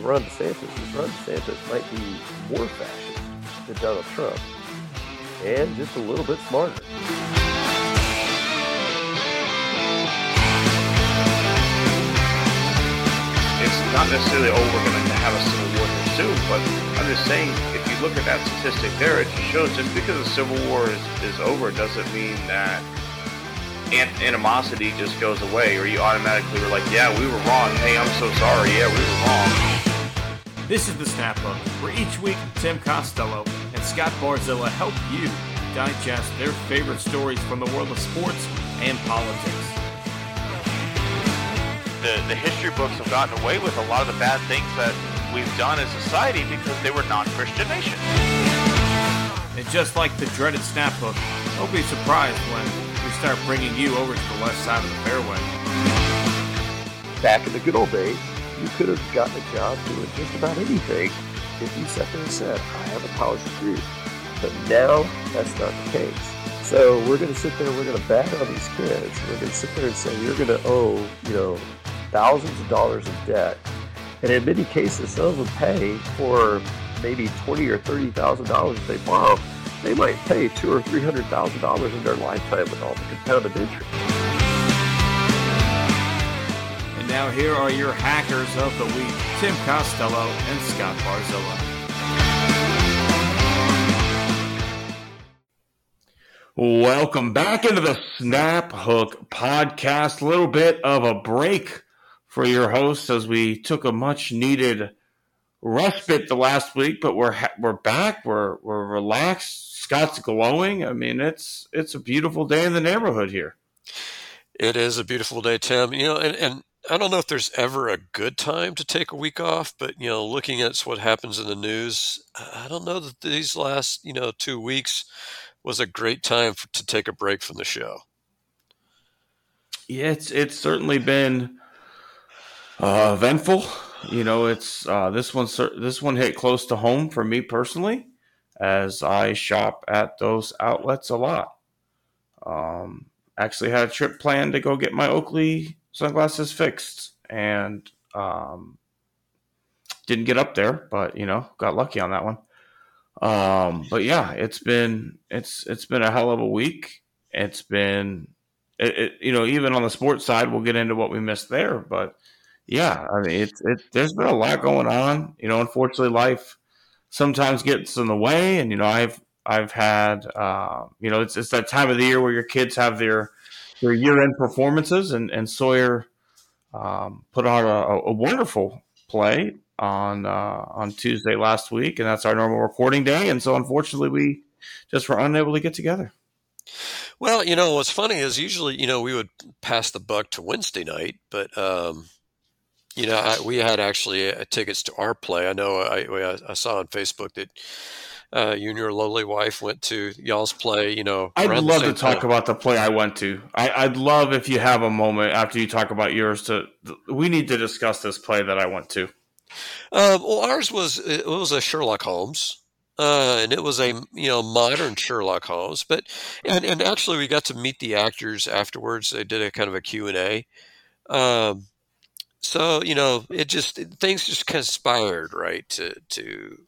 on Ron DeSantis is Ron DeSantis might be more fascist than Donald Trump and just a little bit smarter. It's not necessarily, oh, we're going to have a civil war here soon, but I'm just saying, if you look at that statistic there, it shows just because the civil war is, is over doesn't mean that animosity just goes away, or you automatically were like, yeah, we were wrong. Hey, I'm so sorry. Yeah, we were wrong. This is the Snap Hook, where each week Tim Costello and Scott Barzilla help you digest their favorite stories from the world of sports and politics. The, the history books have gotten away with a lot of the bad things that we've done as society because they were non-Christian nations. And just like the dreaded Snap Hook, don't be surprised when we start bringing you over to the left side of the fairway. Back in the good old days, you could have gotten a job doing just about anything if you sat there and said, I have a college degree. But now that's not the case. So we're going to sit there, we're going to bat on these kids. We're going to sit there and say, you're going to owe, you know, thousands of dollars in debt. And in many cases, some of them pay for maybe twenty or thirty thousand dollars they borrow. They might pay two or three hundred thousand dollars in their lifetime with all the compounded interest. Now here are your hackers of the week, Tim Costello and Scott Barzilla. Welcome back into the Snap Hook podcast. A little bit of a break for your hosts as we took a much needed respite the last week, but we're we're back. We're we're relaxed. Scott's glowing. I mean, it's it's a beautiful day in the neighborhood here. It is a beautiful day, Tim. You know, and, and I don't know if there's ever a good time to take a week off, but you know, looking at what happens in the news, I don't know that these last you know two weeks was a great time for, to take a break from the show. Yeah, it's it's certainly been uh, eventful. You know, it's uh, this one. This one hit close to home for me personally, as I shop at those outlets a lot. Um, actually, had a trip planned to go get my Oakley sunglasses fixed, and um, didn't get up there, but you know, got lucky on that one. Um, but yeah, it's been it's it's been a hell of a week. It's been it, it, you know even on the sports side, we'll get into what we missed there, but yeah, I mean it's it. There's been a lot going on. You know, unfortunately, life sometimes gets in the way, and you know I've I've had uh, you know it's it's that time of the year where your kids have their their year end performances, and and Sawyer um, put on a, a wonderful play on uh, on Tuesday last week, and that's our normal recording day. And so, unfortunately, we just were unable to get together. Well, you know what's funny is usually you know we would pass the buck to Wednesday night, but um, you know I, we had actually uh, tickets to our play. I know I, I saw on Facebook that. Uh, you and your lovely wife went to y'all's play. You know, I'd love to talk about the play I went to. I, would love if you have a moment after you talk about yours to. We need to discuss this play that I went to. Um, well, ours was it was a Sherlock Holmes, uh, and it was a you know modern Sherlock Holmes. But and and actually, we got to meet the actors afterwards. They did a kind of a Q and A. Um, so you know, it just things just conspired right to to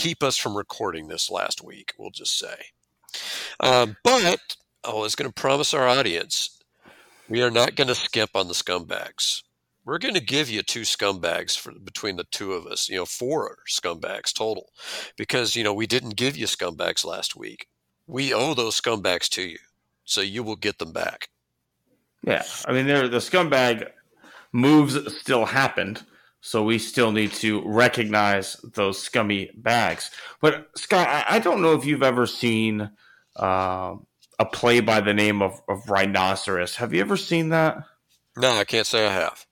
keep us from recording this last week. We'll just say, um, but I was going to promise our audience we are not going to skimp on the scumbags we're going to give you two scumbags for between the two of us, you know, four scumbags total, because you know we didn't give you scumbags last week. We owe those scumbags to you, so you will get them back. Yeah, I mean, the scumbag moves still happened, so we still need to recognize those scummy bags. But Scott, I, don't know if you've ever seen uh, a play by the name of, of Rhinoceros. Have you ever seen that? No, I can't say I have.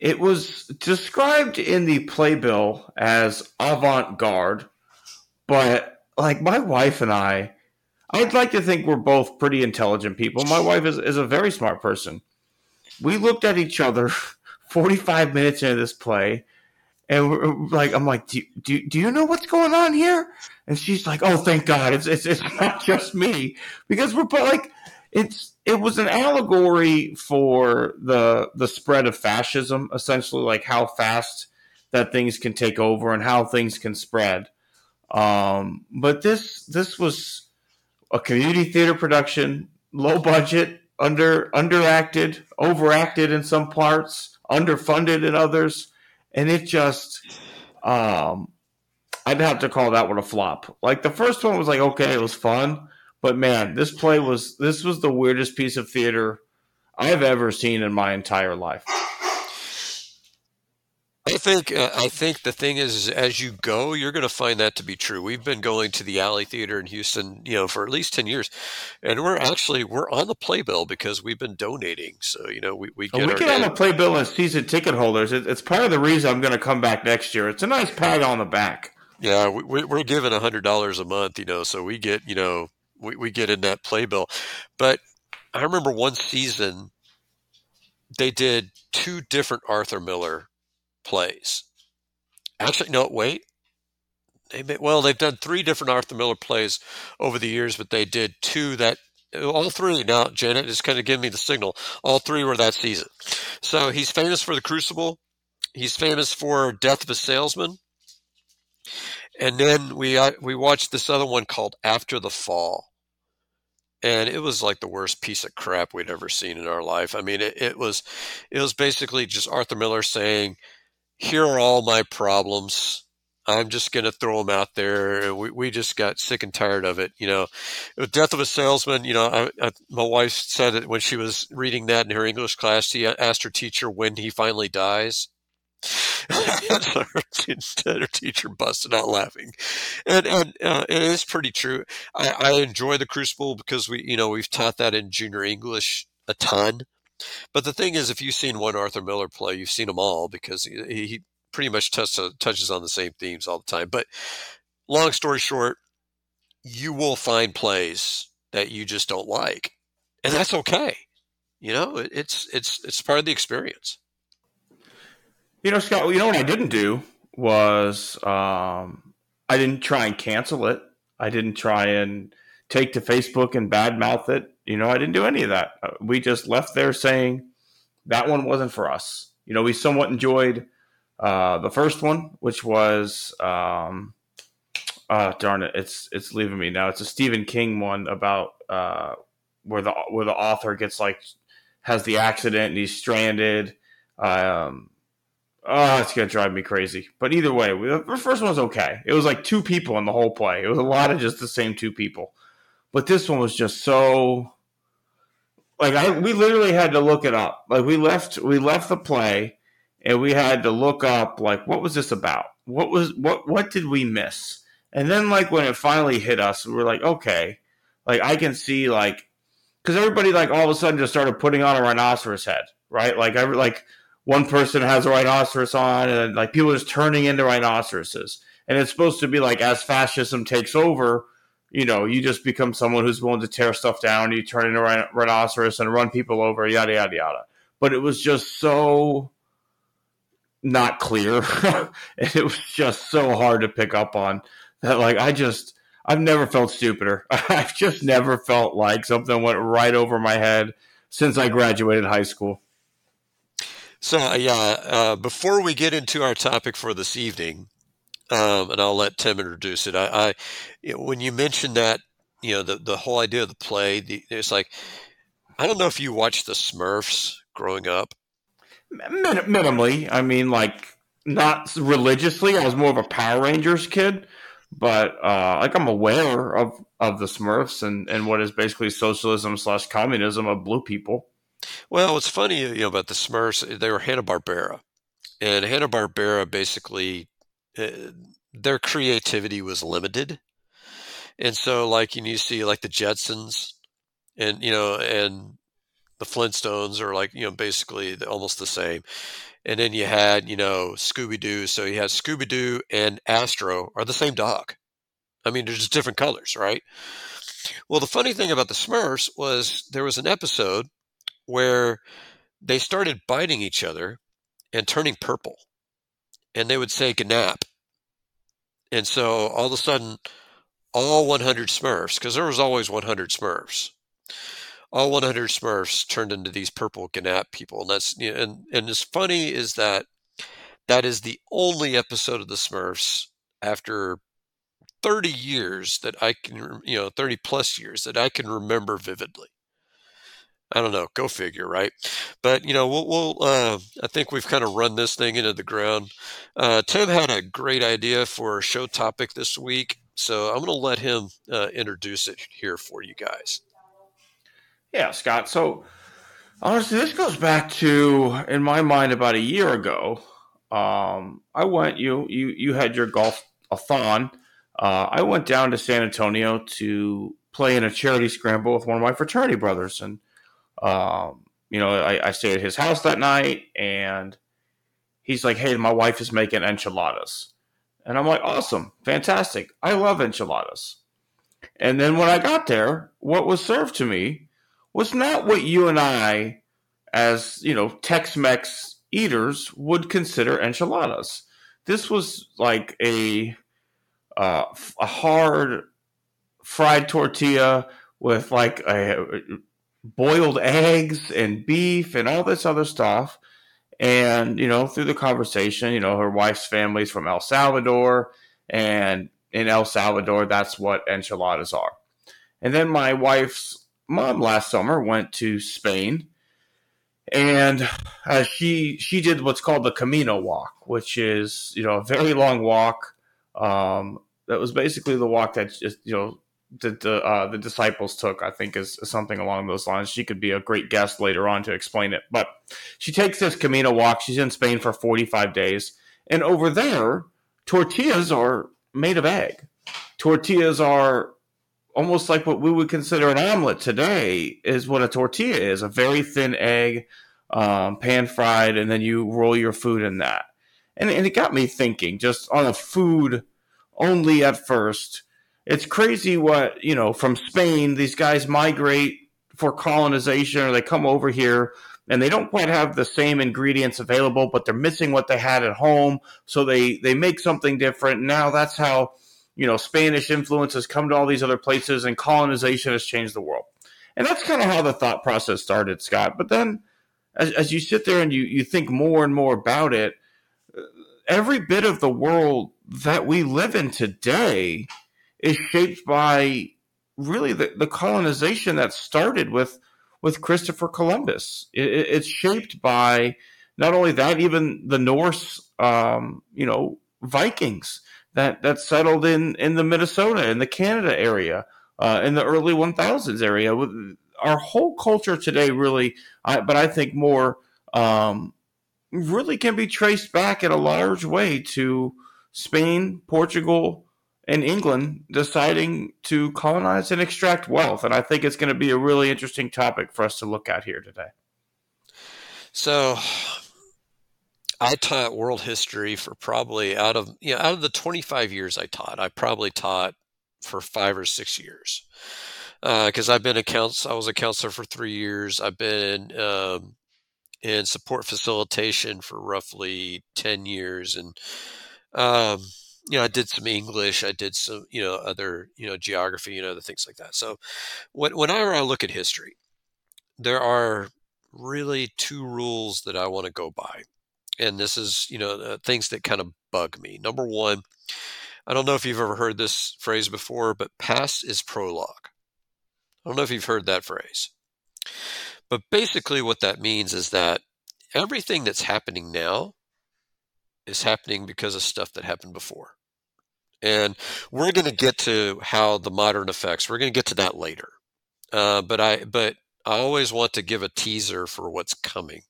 It was described in the playbill as avant garde, but like my wife and I, I'd like to think we're both pretty intelligent people. My wife is, is a very smart person. We looked at each other 45 minutes into this play, and like, I'm like, do, do, do you know what's going on here? And she's like, oh, thank God, it's, it's, it's not just me. Because we're like, it's it was an allegory for the the spread of fascism, essentially, like how fast that things can take over and how things can spread. Um, but this this was a community theater production, low budget, under underacted, overacted in some parts, underfunded in others, and it just um, I'd have to call that one a flop. Like the first one was like okay, it was fun, but man, this play was this was the weirdest piece of theater I've ever seen in my entire life. I think uh, I think the thing is, is, as you go, you're going to find that to be true. We've been going to the Alley Theater in Houston, you know, for at least ten years, and we're actually we're on the playbill because we've been donating. So you know, we we get, we get on the playbill as season ticket holders. It, it's part of the reason I'm going to come back next year. It's a nice pat on the back. Yeah, we, we're given hundred dollars a month, you know, so we get you know we, we get in that playbill. But I remember one season they did two different Arthur Miller plays. Actually, no, wait. They may, well, they've done three different Arthur Miller plays over the years, but they did two that all three. Now, Janet is kind of giving me the signal. All three were that season. So he's famous for The Crucible. He's famous for Death of a Salesman. And then we uh, we watched this other one called After the Fall and it was like the worst piece of crap we'd ever seen in our life. I mean, it, it, was it was basically just Arthur Miller saying, "Here are all my problems. I'm just going to throw them out there." We we just got sick and tired of it. You know, Death of a Salesman. You know, I, I, my wife said it when she was reading that in her English class. She asked her teacher when he finally dies. so her, teacher busted out laughing, and and uh, it is pretty true. I, I enjoy the Crucible because we you know we've taught that in junior English a ton. But the thing is, if you've seen one Arthur Miller play, you've seen them all because he, he pretty much touch, touches on the same themes all the time. But long story short, you will find plays that you just don't like, and that's okay. You know, it's it's it's part of the experience. You know, Scott. You know what I didn't do was um, I didn't try and cancel it. I didn't try and take to Facebook and badmouth it. You know, I didn't do any of that. Uh, we just left there saying that one wasn't for us. You know, we somewhat enjoyed uh, the first one, which was um, uh, darn it, it's it's leaving me now. It's a Stephen King one about uh, where the where the author gets like has the accident and he's stranded. Um, Oh, it's gonna drive me crazy. But either way, the first one was okay. It was like two people in the whole play. It was a lot of just the same two people. But this one was just so like I we literally had to look it up. Like we left we left the play and we had to look up like what was this about? What was what what did we miss? And then like when it finally hit us, we were like, okay, like I can see like because everybody like all of a sudden just started putting on a rhinoceros head, right? Like I like one person has a rhinoceros on, and like people are just turning into rhinoceroses. And it's supposed to be like as fascism takes over, you know, you just become someone who's willing to tear stuff down. You turn into a rhinoceros and run people over, yada yada yada. But it was just so not clear, and it was just so hard to pick up on that. Like I just, I've never felt stupider. I've just never felt like something went right over my head since I graduated high school. So yeah, uh, before we get into our topic for this evening, um, and I'll let Tim introduce it. I, I you know, when you mentioned that, you know, the the whole idea of the play, the, it's like I don't know if you watched the Smurfs growing up. Min- minimally, I mean, like not religiously. I was more of a Power Rangers kid, but uh, like I'm aware of of the Smurfs and and what is basically socialism slash communism of blue people. Well, it's funny you know, about the Smurfs, they were Hanna Barbera, and Hanna Barbera basically their creativity was limited, and so like you, see like the Jetsons, and you know, and the Flintstones are like you know basically almost the same, and then you had you know Scooby Doo, so you had Scooby Doo and Astro are the same dog. I mean, they're just different colors, right? Well, the funny thing about the Smurfs was there was an episode where they started biting each other and turning purple. And they would say Gnap. And so all of a sudden, all 100 Smurfs, because there was always 100 Smurfs, all 100 Smurfs turned into these purple Gnap people. And that's, you know, and, and as funny is that that is the only episode of the Smurfs after 30 years that I can, you know, 30 plus years that I can remember vividly. I don't know. Go figure, right? But you know, we'll. we'll uh, I think we've kind of run this thing into the ground. Uh, Tim had a great idea for a show topic this week, so I'm going to let him uh, introduce it here for you guys. Yeah, Scott. So honestly, this goes back to, in my mind, about a year ago. Um, I went. You you you had your golf a thon. Uh, I went down to San Antonio to play in a charity scramble with one of my fraternity brothers, and um, you know, I, I stayed at his house that night, and he's like, "Hey, my wife is making enchiladas," and I'm like, "Awesome, fantastic! I love enchiladas." And then when I got there, what was served to me was not what you and I, as you know, Tex-Mex eaters, would consider enchiladas. This was like a uh, a hard fried tortilla with like a boiled eggs and beef and all this other stuff. And, you know, through the conversation, you know, her wife's family's from El Salvador. And in El Salvador, that's what enchiladas are. And then my wife's mom last summer went to Spain and uh, she she did what's called the Camino walk, which is you know a very long walk. Um, that was basically the walk that just you know the the, uh, the disciples took. I think is, is, something along those lines. She could be a great guest later on to explain it. But she takes this Camino walk. She's in Spain for 45 days, and over there, tortillas are made of egg. Tortillas are almost like what we would consider an omelet today. Is what a tortilla is—a very thin egg, um, pan fried, and then you roll your food in that. And, and it got me thinking, just on a food only at first it's crazy what you know from Spain. These guys migrate for colonization, or they come over here and they don't quite have the same ingredients available, but they're missing what they had at home, so they they make something different. Now that's how you know Spanish influences come to all these other places, and colonization has changed the world. And that's kind of how the thought process started, Scott. But then, as, as you sit there and you you think more and more about it, every bit of the world that we live in today is shaped by really the, the colonization that started with with Christopher Columbus. It, it's shaped by not only that, even the Norse, um, you know, Vikings that that settled in in the Minnesota in the Canada area uh, in the early 1000s area. Our whole culture today, really, I, but I think more um, really can be traced back in a large way to Spain, Portugal, and England deciding to colonize and extract wealth. And I think it's going to be a really interesting topic for us to look at here today. So, I taught world history for probably out of you know out of the 25 years I taught, I probably taught for five or six years because uh, I've been a counselor. I was a counselor for three years. I've been um, in support facilitation for roughly 10 years, and um, you know, I did some English, I did some, you know, other, you know, geography and other things like that. So when, whenever I look at history, there are really two rules that I want to go by. And this is, you know, uh, things that kind of bug me. Number one, I don't know if you've ever heard this phrase before, but past is prologue. I don't know if you've heard that phrase. But basically, what that means is that everything that's happening now is happening because of stuff that happened before. And we're going to get to how the modern effects. We're going to get to that later. Uh, but I but I always want to give a teaser for what's coming,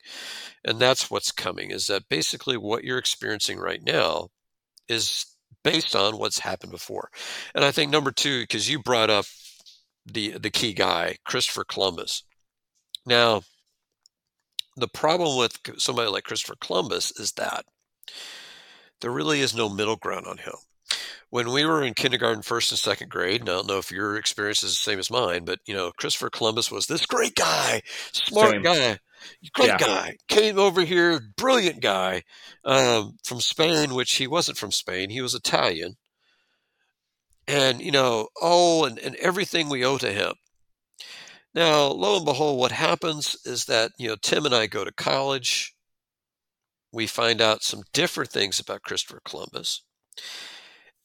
and that's what's coming. Is that basically what you're experiencing right now is based on what's happened before. And I think number two, because you brought up the the key guy, Christopher Columbus. Now, the problem with somebody like Christopher Columbus is that there really is no middle ground on him. When we were in kindergarten, first and second grade, and I don't know if your experience is the same as mine, but you know, Christopher Columbus was this great guy, smart same. guy, great yeah. guy, came over here, brilliant guy um, from Spain, which he wasn't from Spain, he was Italian. And, you know, oh, and, and everything we owe to him. Now, lo and behold, what happens is that, you know, Tim and I go to college we find out some different things about Christopher Columbus,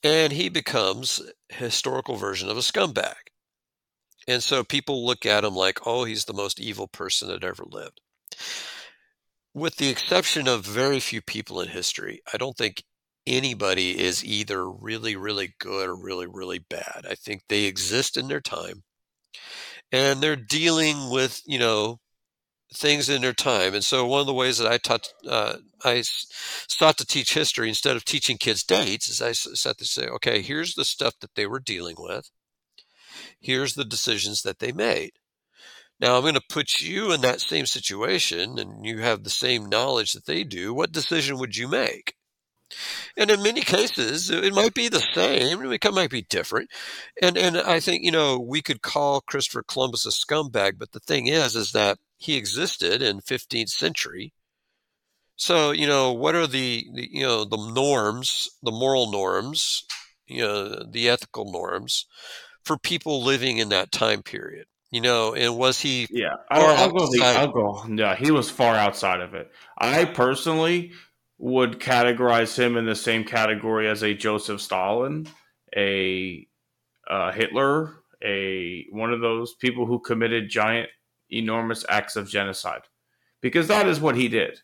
and he becomes historical version of a scumbag. And so people look at him like, oh, he's the most evil person that ever lived. With the exception of very few people in history, I don't think anybody is either really, really good or really, really bad. I think they exist in their time and they're dealing with, you know, things in their time. And so one of the ways that I taught, uh, I sought to teach history instead of teaching kids dates is I sought to say, okay, here's the stuff that they were dealing with. Here's the decisions that they made. Now I'm going to put you in that same situation and you have the same knowledge that they do. What decision would you make? And in many cases, it might be the same. It might be different. And and I think you know we could call Christopher Columbus a scumbag, but the thing is, is that he existed in 15th century. So you know what are the, the you know the norms, the moral norms, you know the ethical norms for people living in that time period. You know, and was he? Yeah, I'll, I'll go. The, I'll go. Yeah, he was far outside of it. I personally would categorize him in the same category as a Joseph Stalin, a uh, Hitler, a one of those people who committed giant, enormous acts of genocide, because that is what he did.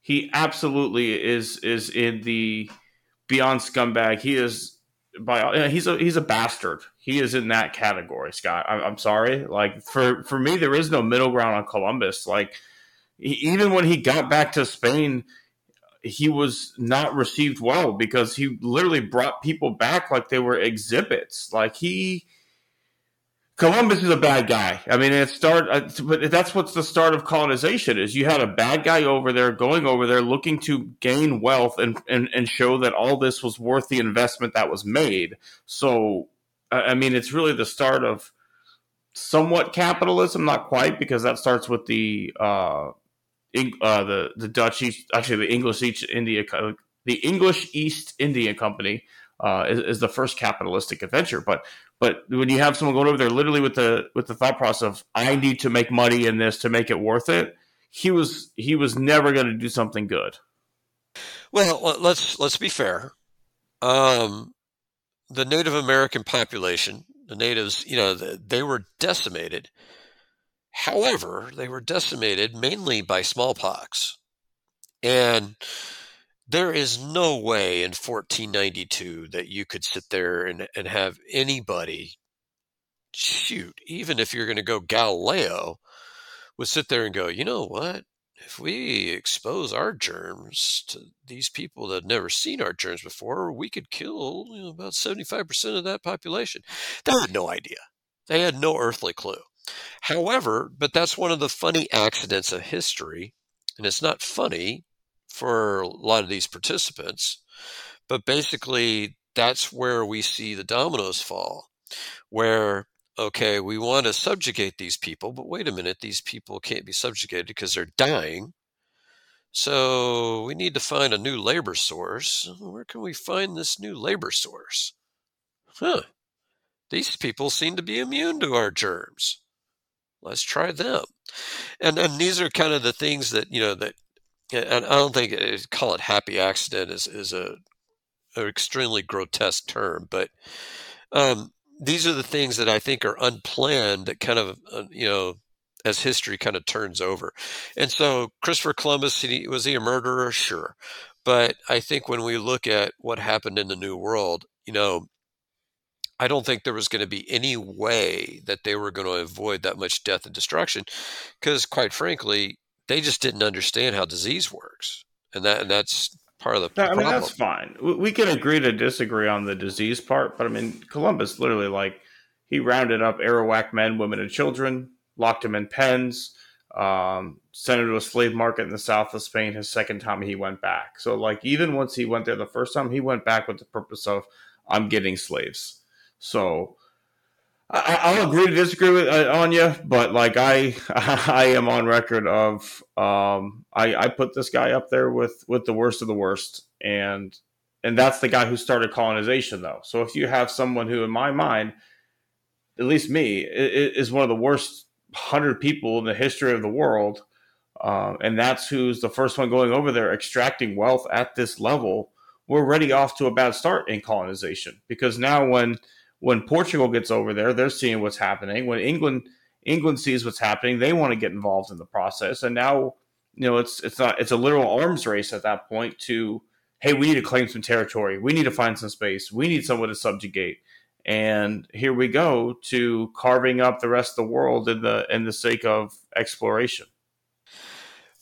He absolutely is is in the beyond scumbag. He is by he's a he's a bastard. He is in that category, Scott. I, I'm sorry. Like for for me, there is no middle ground on Columbus. Like he, even when he got back to Spain he was not received well because he literally brought people back like they were exhibits. Like he, Columbus is a bad guy. I mean, it start, uh, but that's what's the start of colonization is. You had a bad guy over there going over there looking to gain wealth and and, and show that all this was worth the investment that was made. So, I mean, it's really the start of somewhat capitalism, not quite, because that starts with the uh, uh, the the Dutch East, actually the English East India, the English East India Company uh, is, is, the first capitalistic adventure. But but when you have someone going over there, literally with the with the thought process of I need to make money in this to make it worth it, he was he was never going to do something good. Well, let's let's be fair. Um, the Native American population, the natives, you know, they were decimated However, they were decimated mainly by smallpox. And there is no way in 1492 that you could sit there and, and have anybody shoot, even if you're going to go Galileo, would sit there and go, you know what? If we expose our germs to these people that have never seen our germs before, we could kill you know, about 75% of that population. They had no idea. They had no earthly clue. However, but that's one of the funny accidents of history. And it's not funny for a lot of these participants, but basically that's where we see the dominoes fall, where, okay, we want to subjugate these people, but wait a minute, these people can't be subjugated because they're dying. So we need to find a new labor source. Where can we find this new labor source? Huh. These people seem to be immune to our germs. Let's try them. And and these are kind of the things that you know that, and I don't think call it happy accident is is a an extremely grotesque term, but um, these are the things that I think are unplanned that kind of uh, you know as history kind of turns over. And so Christopher Columbus was he a murderer? Sure, but I think when we look at what happened in the New World, you know, I don't think there was going to be any way that they were going to avoid that much death and destruction because quite frankly, they just didn't understand how disease works. And that and that's part of the problem. I mean, that's fine. We can agree to disagree on the disease part, but I mean, Columbus literally like he rounded up Arawak men, women, and children, locked them in pens, um, sent them to a slave market in the south of Spain. His second time he went back. So, like, even once he went there the first time, he went back with the purpose of I'm getting slaves. So I, will agree to disagree with uh, on you, but like I, I am on record of um, I, I put this guy up there with with the worst of the worst, and and that's the guy who started colonization, though. So if you have someone who, in my mind, at least me, is one of the worst hundred people in the history of the world, uh, and that's who's the first one going over there extracting wealth at this level. We're already off to a bad start in colonization because now when when Portugal gets over there, they're seeing what's happening. When England England sees what's happening, they want to get involved in the process, and now you know it's it's not it's a literal arms race at that point to hey we need to claim some territory, we need to find some space, we need someone to subjugate, and here we go to carving up the rest of the world in the in the sake of exploration.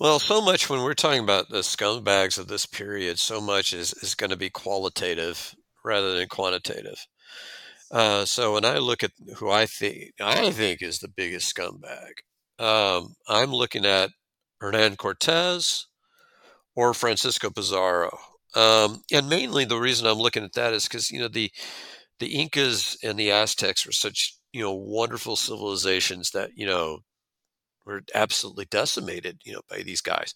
Well, so much when we're talking about the scumbags of this period, so much is, is going to be qualitative rather than quantitative. Uh, so when I look at who I think I think is the biggest scumbag, um, I'm looking at Hernan Cortez or Francisco Pizarro. Um, and mainly the reason I'm looking at that is because you know the the Incas and the Aztecs were such you know wonderful civilizations that you know were absolutely decimated, you know, by these guys.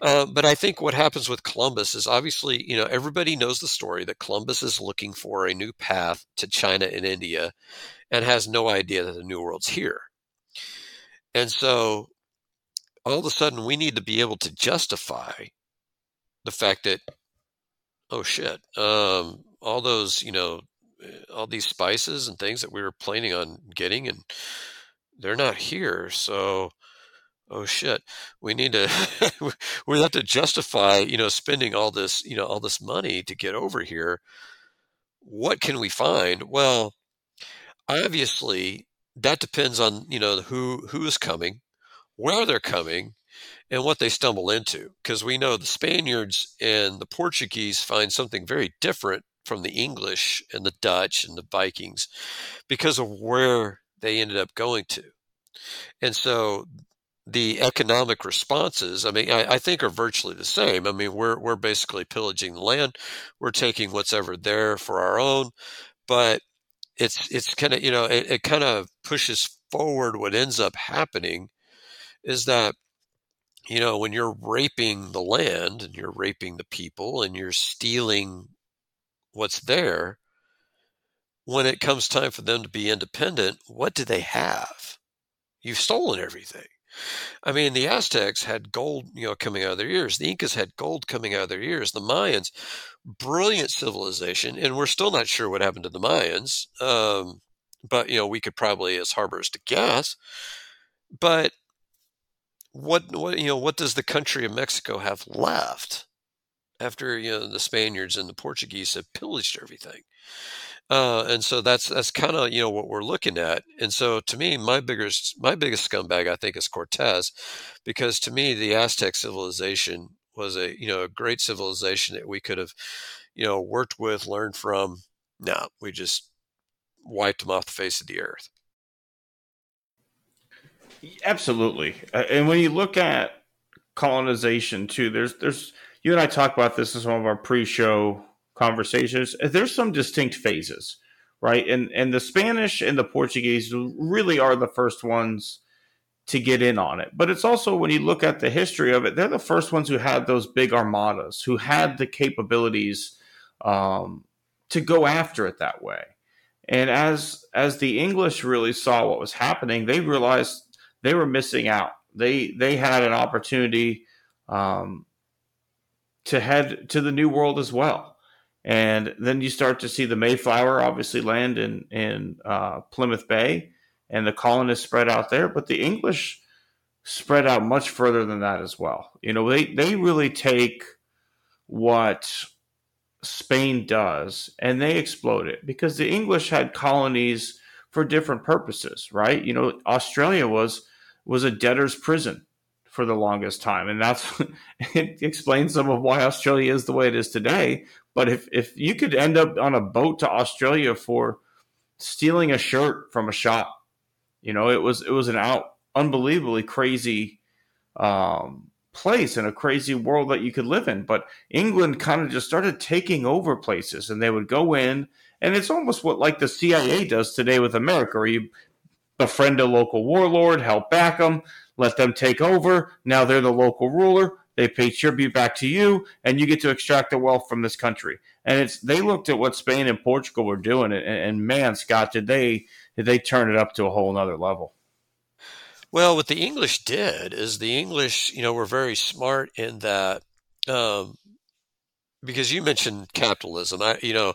Uh, but I think what happens with Columbus is obviously, you know, everybody knows the story that Columbus is looking for a new path to China and India, and has no idea that the New World's here. And so, all of a sudden, we need to be able to justify the fact that, oh shit, um, all those, you know, all these spices and things that we were planning on getting and they're not here. So oh shit, we need to we have to justify, you know, spending all this, you know, all this money to get over here. What can we find? Well, obviously that depends on, you know, who who is coming, where they're coming, and what they stumble into. Because we know the Spaniards and the Portuguese find something very different from the English and the Dutch and the Vikings because of where they ended up going to. And so the economic responses, I mean, I, I, think are virtually the same. I mean, we're we're basically pillaging the land, we're taking what's ever there for our own, but it's it's kind of you know it, it kind of pushes forward. What ends up happening is that you know when you're raping the land and you're raping the people and you're stealing what's there, when it comes time for them to be independent, what do they have? You've stolen everything. I mean, the Aztecs had gold, you know, coming out of their ears. The Incas had gold coming out of their ears. The Mayans, brilliant civilization, and we're still not sure what happened to the Mayans. Um, but you know, we could probably, as harbors, to guess. But what, what, you know, what does the country of Mexico have left after you know the Spaniards and the Portuguese have pillaged everything? Uh, and so that's that's kind of you know what we're looking at. And so to me, my biggest my biggest scumbag I think is Cortez, because to me the Aztec civilization was a you know a great civilization that we could have you know worked with, learned from. No, we just wiped them off the face of the earth. Absolutely, and when you look at colonization too, there's there's you and I talked about this in some of our pre-show conversations, there's some distinct phases, right? And and the Spanish and the Portuguese really are the first ones to get in on it. But it's also when you look at the history of it, they're the first ones who had those big armadas, who had the capabilities um, to go after it that way. And as as the English really saw what was happening, they realized they were missing out. They they had an opportunity um, to head to the New World as well and then you start to see the Mayflower obviously land in in uh, Plymouth Bay, and the colonists spread out there. But the English spread out much further than that as well. You know, they they really take what Spain does and they explode it because the English had colonies for different purposes, right? You know, Australia was was a debtor's prison for the longest time, and that's it explains some of why Australia is the way it is today. But if if you could end up on a boat to Australia for stealing a shirt from a shop, you know, it was it was an out unbelievably crazy um, place and a crazy world that you could live in. But England kind of just started taking over places, and they would go in, and it's almost what like the CIA does today with America, where you befriend a local warlord, help back them, let them take over. Now they're the local ruler. They pay tribute back to you, and you get to extract the wealth from this country. And it's they looked at what Spain and Portugal were doing, and, and man, Scott, did they did they turn it up to a whole another level? Well, what the English did is the English, you know, were very smart in that, um, because you mentioned capitalism. I, you know,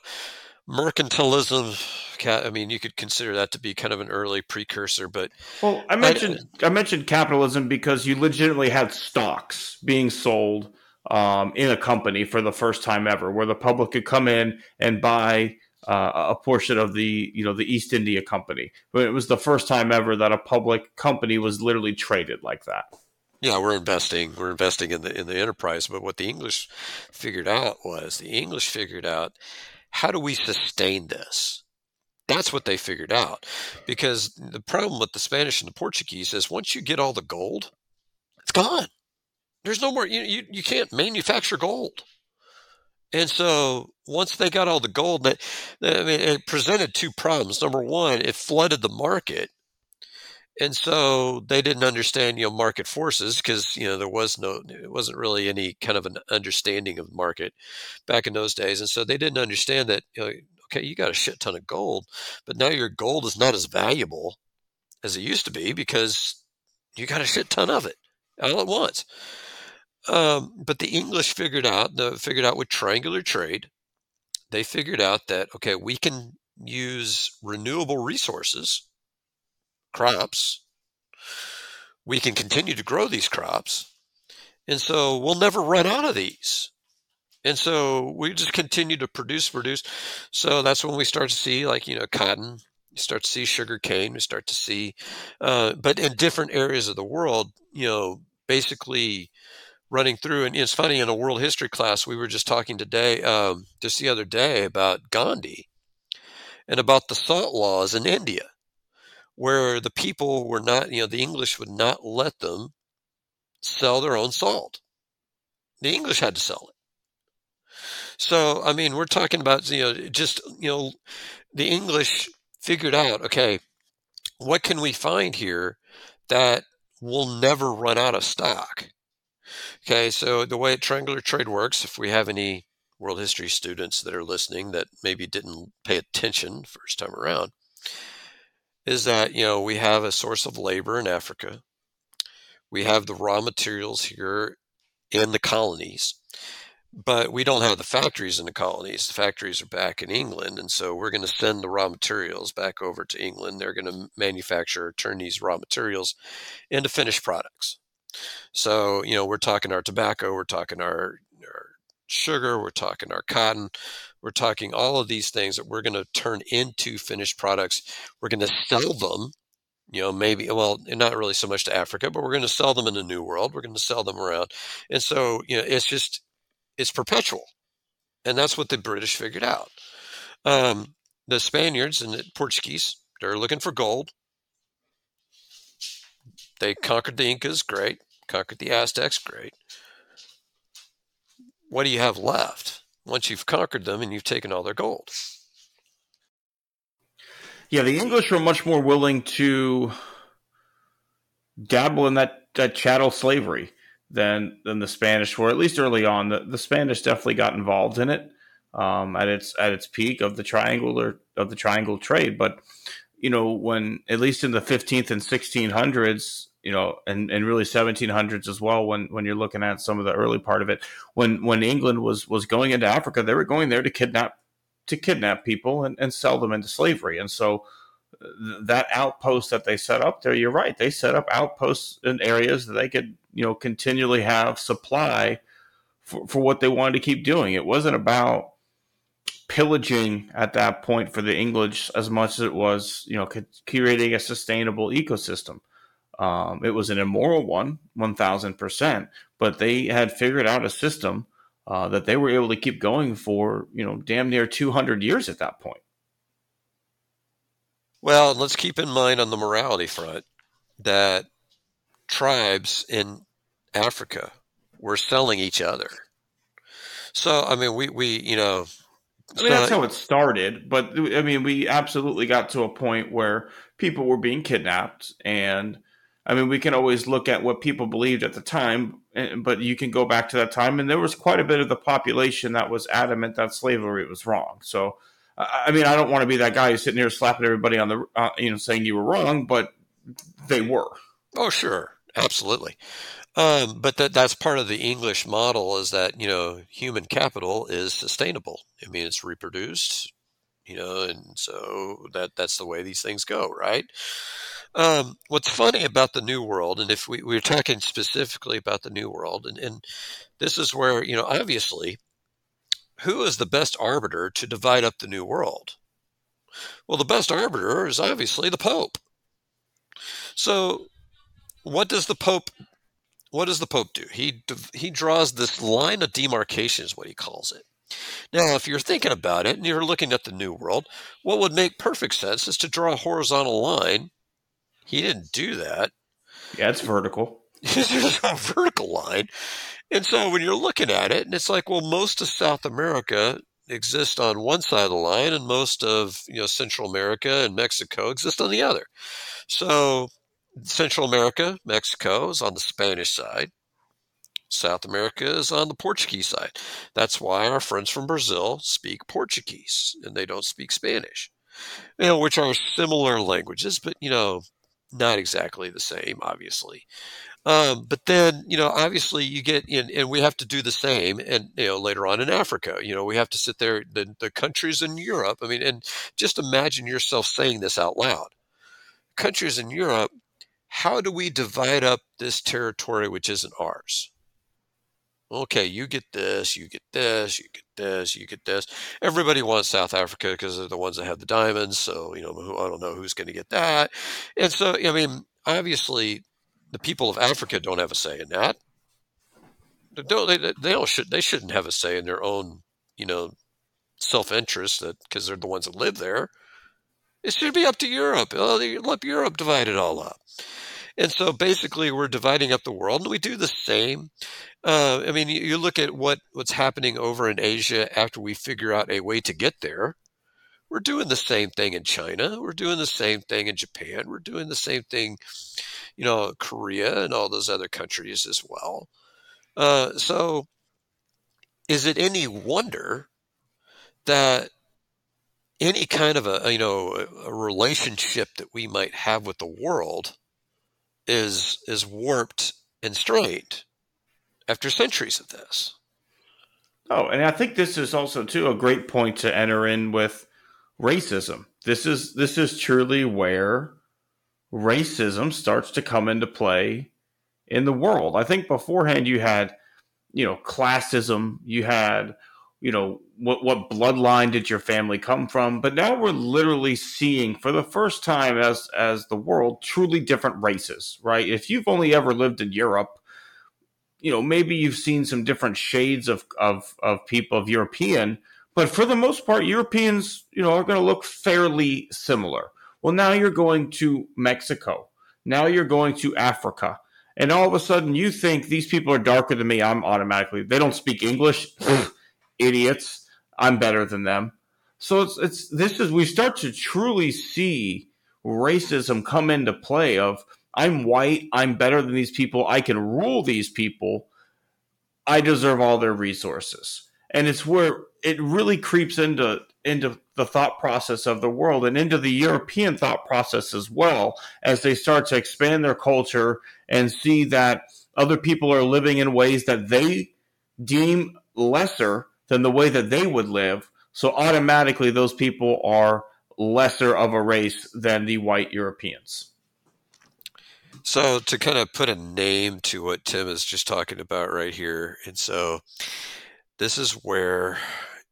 mercantilism. I mean, you could consider that to be kind of an early precursor, but well, I mentioned I, I mentioned capitalism because you legitimately had stocks being sold um, in a company for the first time ever, where the public could come in and buy uh, a portion of the you know the East India Company. But it was the first time ever that a public company was literally traded like that. Yeah, we're investing. We're investing in the in the enterprise. But what the English figured out was the English figured out how do we sustain this. That's what they figured out. Because the problem with the Spanish and the Portuguese is once you get all the gold, it's gone. There's no more. You you, you can't manufacture gold. And so once they got all the gold, that I mean, it presented two problems. Number one, it flooded the market, and so they didn't understand you know market forces because you know there was no it wasn't really any kind of an understanding of market back in those days, and so they didn't understand that you know, okay you got a shit ton of gold, but now your gold is not as valuable as it used to be because you got a shit ton of it all at once. Um, but the English figured out the figured out with triangular trade, they figured out that okay, we can use renewable resources, crops. We can continue to grow these crops, and so we'll never run out of these. And so we just continue to produce, produce. So that's when we start to see, like you know, cotton. You start to see sugar cane. You start to see, uh, but in different areas of the world, you know, basically running through. And it's funny in a world history class, we were just talking today, um, just the other day, about Gandhi and about the salt laws in India, where the people were not, you know, the English would not let them sell their own salt. The English had to sell it. So, I mean, we're talking about, you know, just, you know, the English figured out, okay, what can we find here that will never run out of stock? Okay, so the way triangular trade works, if we have any world history students that are listening that maybe didn't pay attention first time around, is that, you know, we have a source of labor in Africa. We have the raw materials here in the colonies, but we don't have the factories in the colonies. The factories are back in England. And so we're going to send the raw materials back over to England. They're going to manufacture, turn these raw materials into finished products. So, you know, we're talking our tobacco, we're talking our, our sugar, we're talking our cotton, we're talking all of these things that we're going to turn into finished products. We're going to sell them, you know, maybe, well, not really so much to Africa, but we're going to sell them in the New World. We're going to sell them around. And so, you know, it's just, it's perpetual. And that's what the British figured out. Um, the Spaniards and the Portuguese, they're looking for gold. They conquered the Incas, great. Conquered the Aztecs, great. What do you have left once you've conquered them and you've taken all their gold? Yeah, the English were much more willing to dabble in that, that chattel slavery than than the Spanish were, at least early on. The, the Spanish definitely got involved in it um, at its at its peak of the triangular of the triangle trade. But you know, when at least in the 15th and 1600s, you know, and, and really 1700s as well. When when you're looking at some of the early part of it, when when England was was going into Africa, they were going there to kidnap to kidnap people and, and sell them into slavery. And so uh, th- that outpost that they set up there, you're right, they set up outposts in areas that they could you know continually have supply for, for what they wanted to keep doing. It wasn't about pillaging at that point for the English as much as it was, you know, creating a sustainable ecosystem. Um, it was an immoral one, 1000%, but they had figured out a system uh, that they were able to keep going for, you know, damn near 200 years at that point. Well, let's keep in mind on the morality front that tribes in Africa were selling each other. So, I mean, we, we you know, I mean, that's how it started. But I mean, we absolutely got to a point where people were being kidnapped. And I mean, we can always look at what people believed at the time, eh, but you can go back to that time. And there was quite a bit of the population that was adamant that slavery was wrong. So, I mean, I don't want to be that guy who's sitting here slapping everybody on the, uh, you know, saying you were wrong, but they were. Oh, sure, absolutely. Um, but that that's part of the English model is that you know human capital is sustainable. I mean, it's reproduced, you know, and so that that's the way these things go, right? Um, what's funny about the New World, and if we, we're talking specifically about the New World, and, and this is where you know obviously, who is the best arbiter to divide up the New World? Well, the best arbiter is obviously the Pope. So, what does the Pope what does the Pope do? He he draws this line of demarcation, is what he calls it. Now, if you're thinking about it and you're looking at the New World, what would make perfect sense is to draw a horizontal line. He didn't do that. Yeah, it's vertical. There's a vertical line. And so when you're looking at it, and it's like, well, most of South America exists on one side of the line, and most of you know Central America and Mexico exist on the other. So Central America, Mexico is on the Spanish side. South America is on the Portuguese side. That's why our friends from Brazil speak Portuguese and they don't speak Spanish, you know, which are similar languages, but you know, not exactly the same, obviously. Um, but then, you know, obviously you get in, and we have to do the same. And, you know, later on in Africa, you know, we have to sit there, the, the countries in Europe. I mean, and just imagine yourself saying this out loud. Countries in Europe how do we divide up this territory which isn't ours? Okay, you get this, you get this, you get this, you get this. Everybody wants South Africa because they're the ones that have the diamonds. So, you know, I don't know who's going to get that. And so, I mean, obviously, the people of Africa don't have a say in that. They don't, they, they don't should they shouldn't have a say in their own, you know, self interest that because they're the ones that live there. It should be up to Europe. Oh, Let Europe divide it all up. And so basically, we're dividing up the world, and we do the same. Uh, I mean, you, you look at what, what's happening over in Asia after we figure out a way to get there. We're doing the same thing in China. We're doing the same thing in Japan. We're doing the same thing, you know, Korea and all those other countries as well. Uh, so, is it any wonder that any kind of a you know a relationship that we might have with the world is is warped and strained after centuries of this. Oh, and I think this is also too a great point to enter in with racism. This is this is truly where racism starts to come into play in the world. I think beforehand you had, you know, classism, you had you know what what bloodline did your family come from? But now we're literally seeing for the first time as as the world truly different races right? If you've only ever lived in europe you know maybe you've seen some different shades of of of people of european but for the most part europeans you know are going to look fairly similar. Well now you're going to mexico. Now you're going to africa. And all of a sudden you think these people are darker than me i'm automatically they don't speak english idiots. I'm better than them. So it's it's this is we start to truly see racism come into play of I'm white, I'm better than these people, I can rule these people. I deserve all their resources. And it's where it really creeps into into the thought process of the world and into the European thought process as well as they start to expand their culture and see that other people are living in ways that they deem lesser than the way that they would live. So automatically, those people are lesser of a race than the white Europeans. So to kind of put a name to what Tim is just talking about right here, and so this is where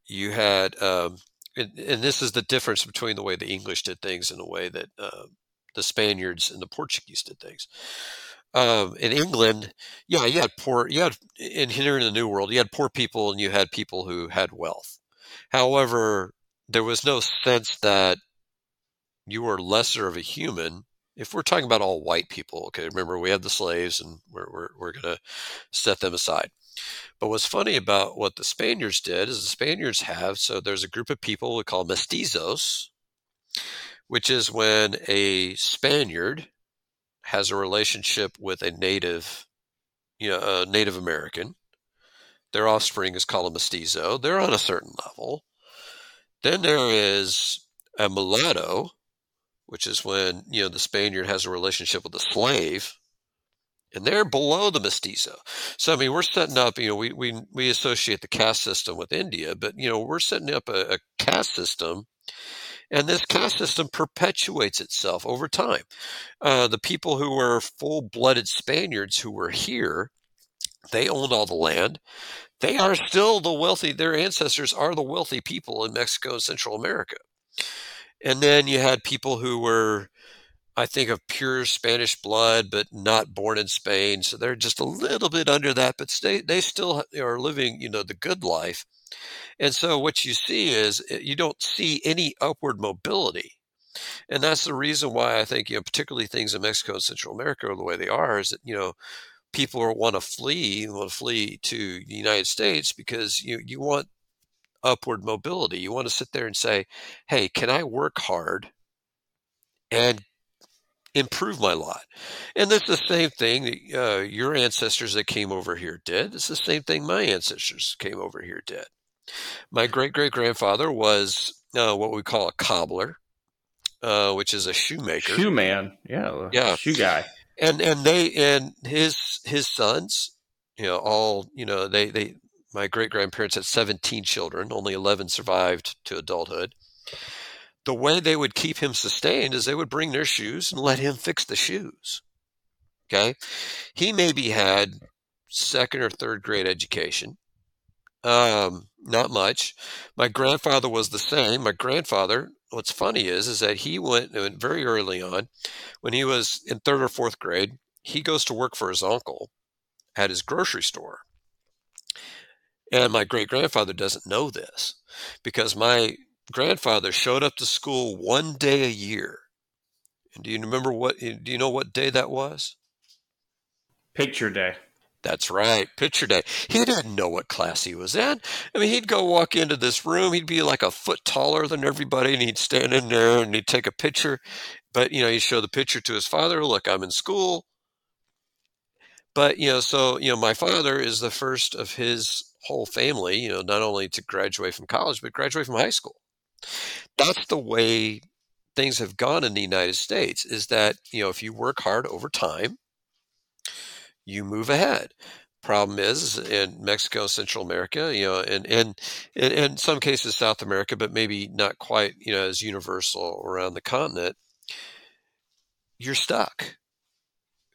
you had, um, and, and, this is the difference between the way the English did things and the way that uh, the Spaniards and the Portuguese did things um, in England, yeah, you had poor, you had in here in the New World, you had poor people and you had people who had wealth. However, there was no sense that you were lesser of a human. If we're talking about all white people, okay, remember we had the slaves and we're, we're, we're going to set them aside. But what's funny about what the Spaniards did is the Spaniards have, so there's a group of people we call mestizos, which is when a Spaniard has a relationship with a native, you know, a Native American. Their offspring is called a mestizo. They're on a certain level. Then there is a mulatto, which is when you know the Spaniard has a relationship with a slave, and they're below the mestizo. So I mean, we're setting up. You know, we we we associate the caste system with India, but you know, we're setting up a, a caste system, and this caste system perpetuates itself over time. Uh, the people who were full-blooded Spaniards who were here, they owned all the land. They are still the wealthy. Their ancestors are the wealthy people in Mexico and Central America. And then you had people who were I think of pure Spanish blood, but not born in Spain. So they're just a little bit under that, but they, they still are living, you know, the good life. And so what you see is eh, you don't see any upward mobility. And that's the reason why I think, you know, particularly things in Mexico and Central America are the way they are, is that, you know, people want to flee, want to flee to the United States because you, you want upward mobility. You want to sit there and say, hey, can I work hard and improve my lot. And that's the same thing that uh, your ancestors that came over here did. It's the same thing my ancestors came over here did. My great great grandfather was uh, what we call a cobbler, uh, which is a shoemaker. Shoe man, yeah, yeah, shoe guy. And and they and his his sons, you know, all you know, they they. My great grandparents had 17 children. Only 11 survived to adulthood the way they would keep him sustained is they would bring their shoes and let him fix the shoes. Okay. He maybe had second or third grade education. Um, not much. My grandfather was the same. My grandfather, what's funny is, is that he went, went very early on when he was in third or fourth grade. He goes to work for his uncle at his grocery store. And my great grandfather doesn't know this because my grandfather showed up to school one day a year. And do you remember what, do you know what day that was? Picture day. That's right, picture day. He didn't know what class he was in. I mean, he'd go walk into this room, he'd be like a foot taller than everybody, and he'd stand in there and he'd take a picture. But, you know, he'd show the picture to his father look, I'm in school. But, you know, so, you know, my father is the first of his whole family, you know, not only to graduate from college, but graduate from high school that's the way things have gone in the United States is that, you know, if you work hard over time, you move ahead. Problem is in Mexico, Central America, you know, and, and, and in some cases South America, but maybe not quite, you know, as universal around the continent, you're stuck.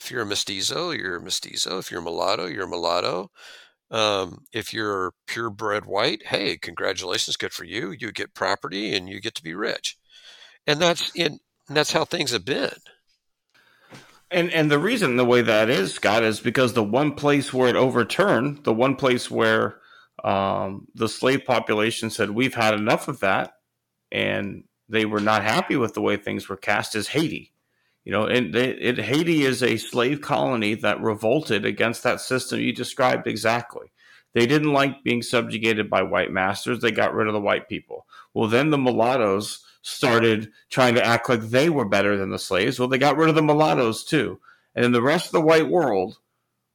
If you're a mestizo, you're a mestizo. If you're a mulatto, you're a mulatto. Um, if you're purebred white, hey, congratulations, good for you. You get property and you get to be rich, and that's in and that's how things have been. And and the reason the way that is, Scott, is because the one place where it overturned, the one place where um, the slave population said we've had enough of that, and they were not happy with the way things were cast, is Haiti. You know, and it, Haiti is a slave colony that revolted against that system you described exactly. They didn't like being subjugated by white masters. They got rid of the white people. Well, then the mulattoes started trying to act like they were better than the slaves. Well, they got rid of the mulattoes too. And then the rest of the white world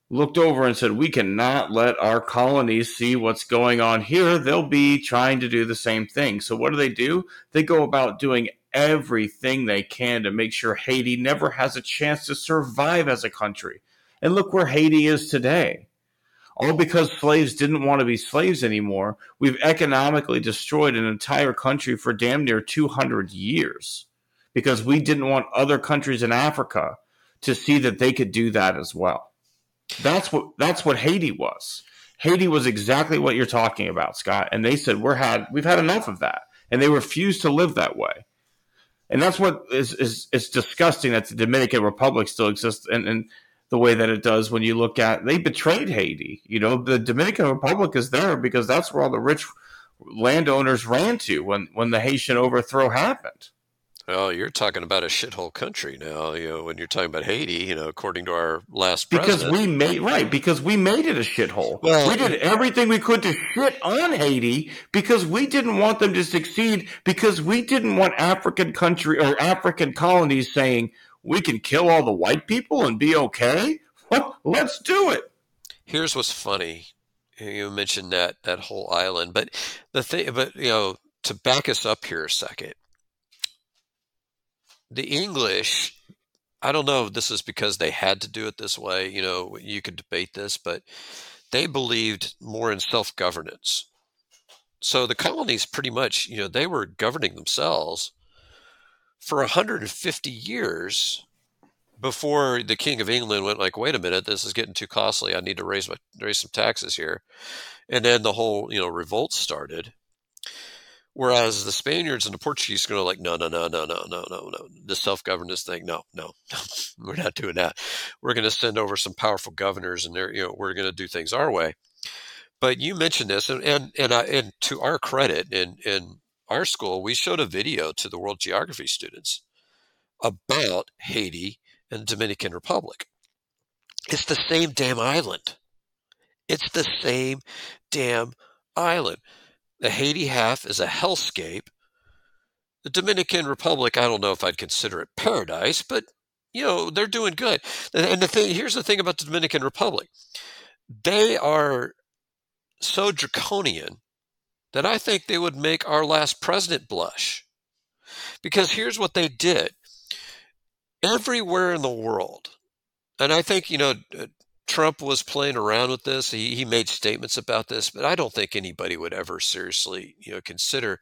looked over and said, We cannot let our colonies see what's going on here. They'll be trying to do the same thing. So, what do they do? They go about doing everything they can to make sure Haiti never has a chance to survive as a country. And look where Haiti is today. All because slaves didn't want to be slaves anymore, we've economically destroyed an entire country for damn near 200 years because we didn't want other countries in Africa to see that they could do that as well. That's what that's what Haiti was. Haiti was exactly what you're talking about, Scott. And they said we're had we've had enough of that, and they refused to live that way and that's what is is it's disgusting that the Dominican Republic still exists and, and the way that it does when you look at they betrayed Haiti. You know, the Dominican Republic is there because that's where all the rich landowners ran to when when the Haitian overthrow happened. Well, you're talking about a shithole country now. You know, when you're talking about Haiti, you know, according to our last president, because president. we made right because we made it a shithole. Well, we did everything we could to shit on Haiti because we didn't want them to succeed because we didn't want African country or African colonies saying we can kill all the white people and be okay. Let's do it. Here's what's funny. You mentioned that that whole island, but the thing, but you know, to back us up here a second the English, I don't know if this is because they had to do it this way. You know, you could debate this, but they believed more in self governance. So the colonies pretty much, you know, they were governing themselves for 150 years before the king of England went like, wait a minute, this is getting too costly. I need to raise my raise some taxes here, and then the whole you know revolt started. Whereas the Spaniards and the Portuguese go like, no, no, no, no, no, no, no, no. The self governance thing, no, no, no, we're not doing that. We're going to send over some powerful governors, and they're you know we're going to do things our way. But you mentioned this, and and and, I, and to our credit, in in our school, we showed a video to the world geography students about Haiti and the Dominican Republic. It's the same damn island. It's the same damn island. The Haiti half is a hellscape. The Dominican Republic, I don't know if I'd consider it paradise, but you know, they're doing good. And the thing here's the thing about the Dominican Republic. They are so draconian that I think they would make our last president blush. Because here's what they did everywhere in the world. And I think, you know, uh, Trump was playing around with this. He, he made statements about this, but I don't think anybody would ever seriously, you know, consider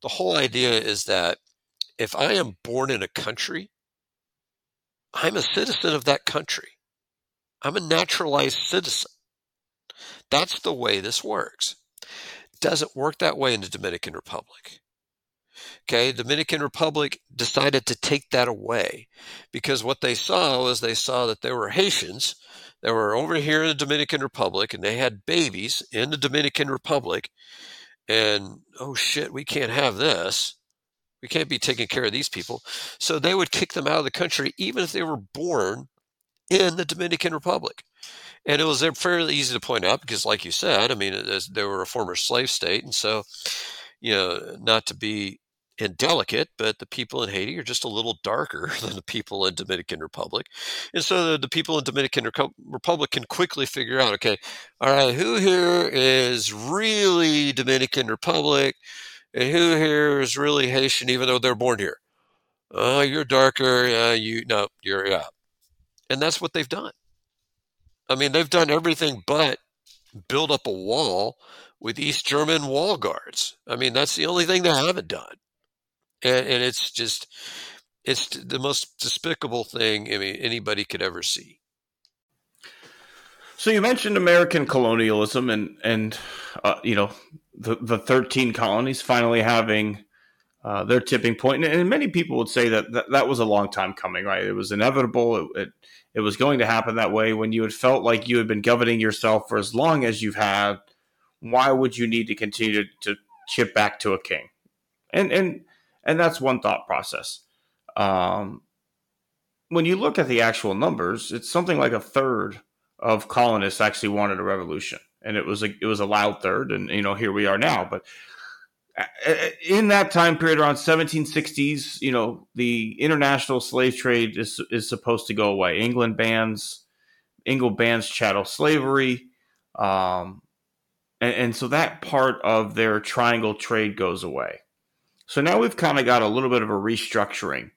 the whole idea is that if I am born in a country, I'm a citizen of that country. I'm a naturalized citizen. That's the way this works. Doesn't work that way in the Dominican Republic. Okay, Dominican Republic decided to take that away because what they saw was they saw that there were Haitians that were over here in the Dominican Republic and they had babies in the Dominican Republic. And oh shit, we can't have this. We can't be taking care of these people. So they would kick them out of the country even if they were born in the Dominican Republic. And it was fairly easy to point out because, like you said, I mean, they were a former slave state. And so, you know, not to be indelicate, but the people in Haiti are just a little darker than the people in Dominican Republic. And so the, the people in Dominican Republic can quickly figure out, okay, all right, who here is really Dominican Republic and who here is really Haitian, even though they're born here? Oh, you're darker. Uh, you no, you're yeah. And that's what they've done. I mean, they've done everything but build up a wall with East German wall guards. I mean, that's the only thing they haven't done and, and it's just it's the most despicable thing I mean anybody could ever see. So you mentioned American colonialism and and uh, you know the the thirteen colonies finally having uh, their tipping point, and, and, many people would say that, that that was a long time coming. Right, it was inevitable. It, it it was going to happen that way. When you had felt like you had been governing yourself for as long as you've had, why would you need to continue to, to chip back to a king? And and and that's one thought process. Um, when you look at the actual numbers, it's something like a third of colonists actually wanted a revolution, and it was a it was a loud third, and you know here we are now. But in that time period, around 1760s, you know the international slave trade is is supposed to go away. England bans England bans chattel slavery, um, and, and so that part of their triangle trade goes away. So now we've kind of got a little bit of a restructuring,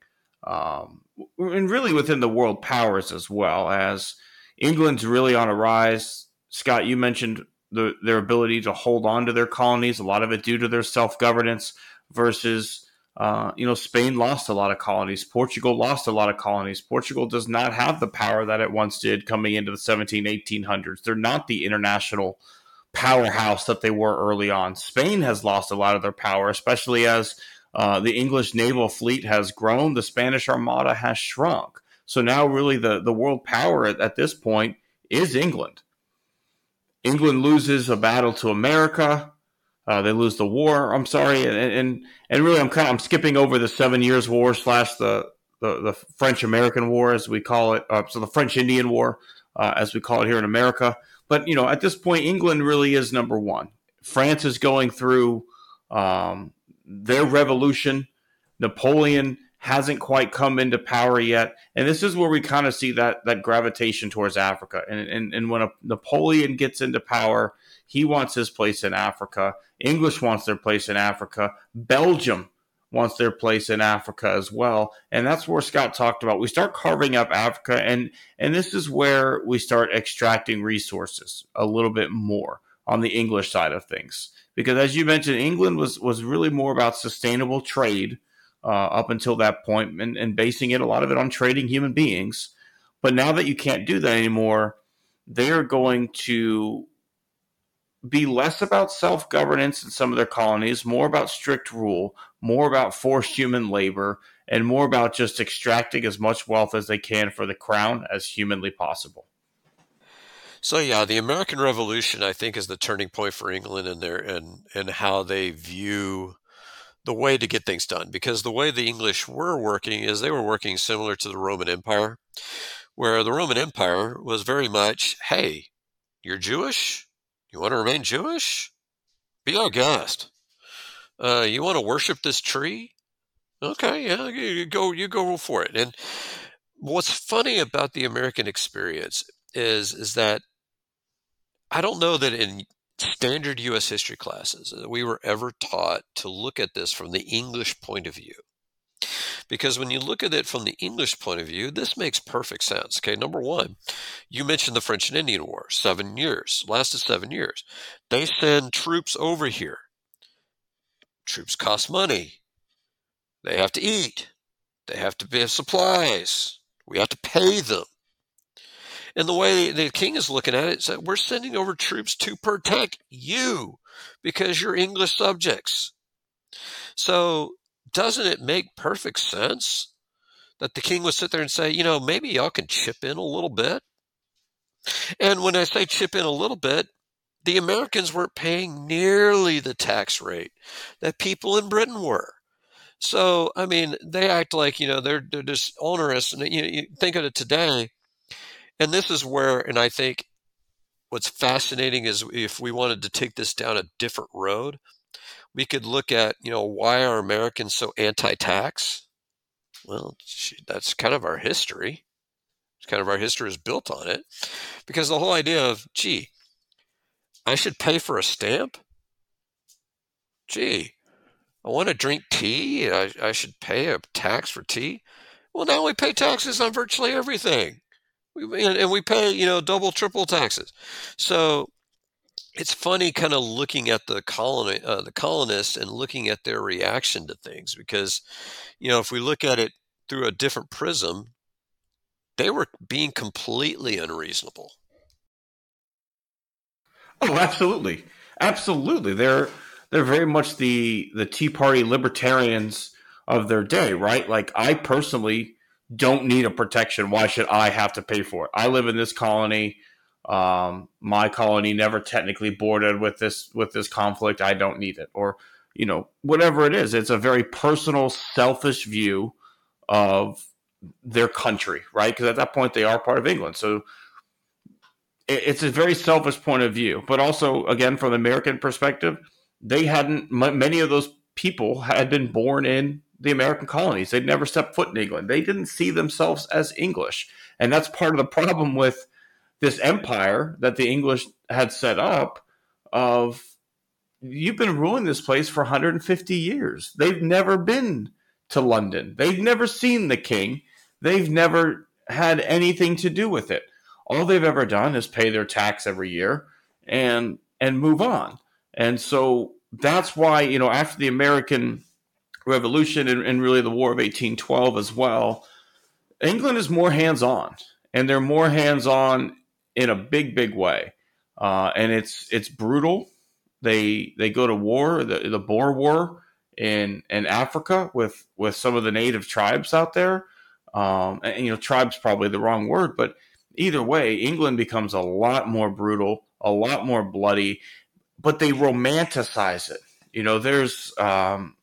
um, and really within the world powers as well as England's really on a rise. Scott, you mentioned the, their ability to hold on to their colonies, a lot of it due to their self governance versus. Uh, you know, Spain lost a lot of colonies. Portugal lost a lot of colonies. Portugal does not have the power that it once did coming into the 17, 1800s. They're not the international powerhouse that they were early on. Spain has lost a lot of their power, especially as uh, the English naval fleet has grown. The Spanish Armada has shrunk. So now, really, the, the world power at, at this point is England. England loses a battle to America. Uh, they lose the war. I'm sorry, and, and and really, I'm kind of I'm skipping over the Seven Years' War slash the the, the French American War as we call it. Uh, so the French Indian War, uh, as we call it here in America. But you know, at this point, England really is number one. France is going through um, their revolution. Napoleon hasn't quite come into power yet, and this is where we kind of see that that gravitation towards Africa. And and, and when Napoleon gets into power, he wants his place in Africa. English wants their place in Africa. Belgium wants their place in Africa as well. And that's where Scott talked about. We start carving up Africa and and this is where we start extracting resources a little bit more on the English side of things. Because as you mentioned, England was was really more about sustainable trade uh, up until that point and, and basing it a lot of it on trading human beings. But now that you can't do that anymore, they are going to be less about self governance in some of their colonies, more about strict rule, more about forced human labor, and more about just extracting as much wealth as they can for the crown as humanly possible. So yeah, the American Revolution, I think, is the turning point for England and their and and how they view the way to get things done. Because the way the English were working is they were working similar to the Roman Empire, where the Roman Empire was very much, hey, you're Jewish, you want to remain Jewish? Be our guest. Uh, you want to worship this tree? Okay, yeah, you go, you go for it. And what's funny about the American experience is is that I don't know that in standard U.S. history classes we were ever taught to look at this from the English point of view. Because when you look at it from the English point of view, this makes perfect sense. Okay, number one, you mentioned the French and Indian War, seven years, lasted seven years. They send troops over here. Troops cost money. They have to eat. They have to have supplies. We have to pay them. And the way the king is looking at it is that we're sending over troops to protect you because you're English subjects. So doesn't it make perfect sense that the king would sit there and say, you know, maybe y'all can chip in a little bit? And when I say chip in a little bit, the Americans weren't paying nearly the tax rate that people in Britain were. So, I mean, they act like, you know, they're, they're just onerous. And you, you think of it today, and this is where, and I think what's fascinating is if we wanted to take this down a different road, we could look at, you know, why are Americans so anti-tax? Well, that's kind of our history. It's kind of our history is built on it, because the whole idea of, gee, I should pay for a stamp. Gee, I want to drink tea. I, I should pay a tax for tea. Well, now we pay taxes on virtually everything, and we pay you know double, triple taxes. So it's funny kind of looking at the colony uh, the colonists and looking at their reaction to things because you know if we look at it through a different prism they were being completely unreasonable. Oh absolutely. Absolutely. They're they're very much the the tea party libertarians of their day right? Like i personally don't need a protection why should i have to pay for it i live in this colony um, my colony never technically bordered with this with this conflict. I don't need it, or you know, whatever it is. It's a very personal, selfish view of their country, right? Because at that point, they are part of England, so it's a very selfish point of view. But also, again, from the American perspective, they hadn't. Many of those people had been born in the American colonies. They'd never stepped foot in England. They didn't see themselves as English, and that's part of the problem with this empire that the English had set up of you've been ruling this place for 150 years. They've never been to London. They've never seen the king. They've never had anything to do with it. All they've ever done is pay their tax every year and and move on. And so that's why, you know, after the American Revolution and, and really the War of 1812 as well, England is more hands on and they're more hands on in a big, big way. Uh, and it's it's brutal. They they go to war, the, the Boer War in in Africa with with some of the native tribes out there. Um, and you know, tribes probably the wrong word, but either way, England becomes a lot more brutal, a lot more bloody, but they romanticize it. You know, there's um,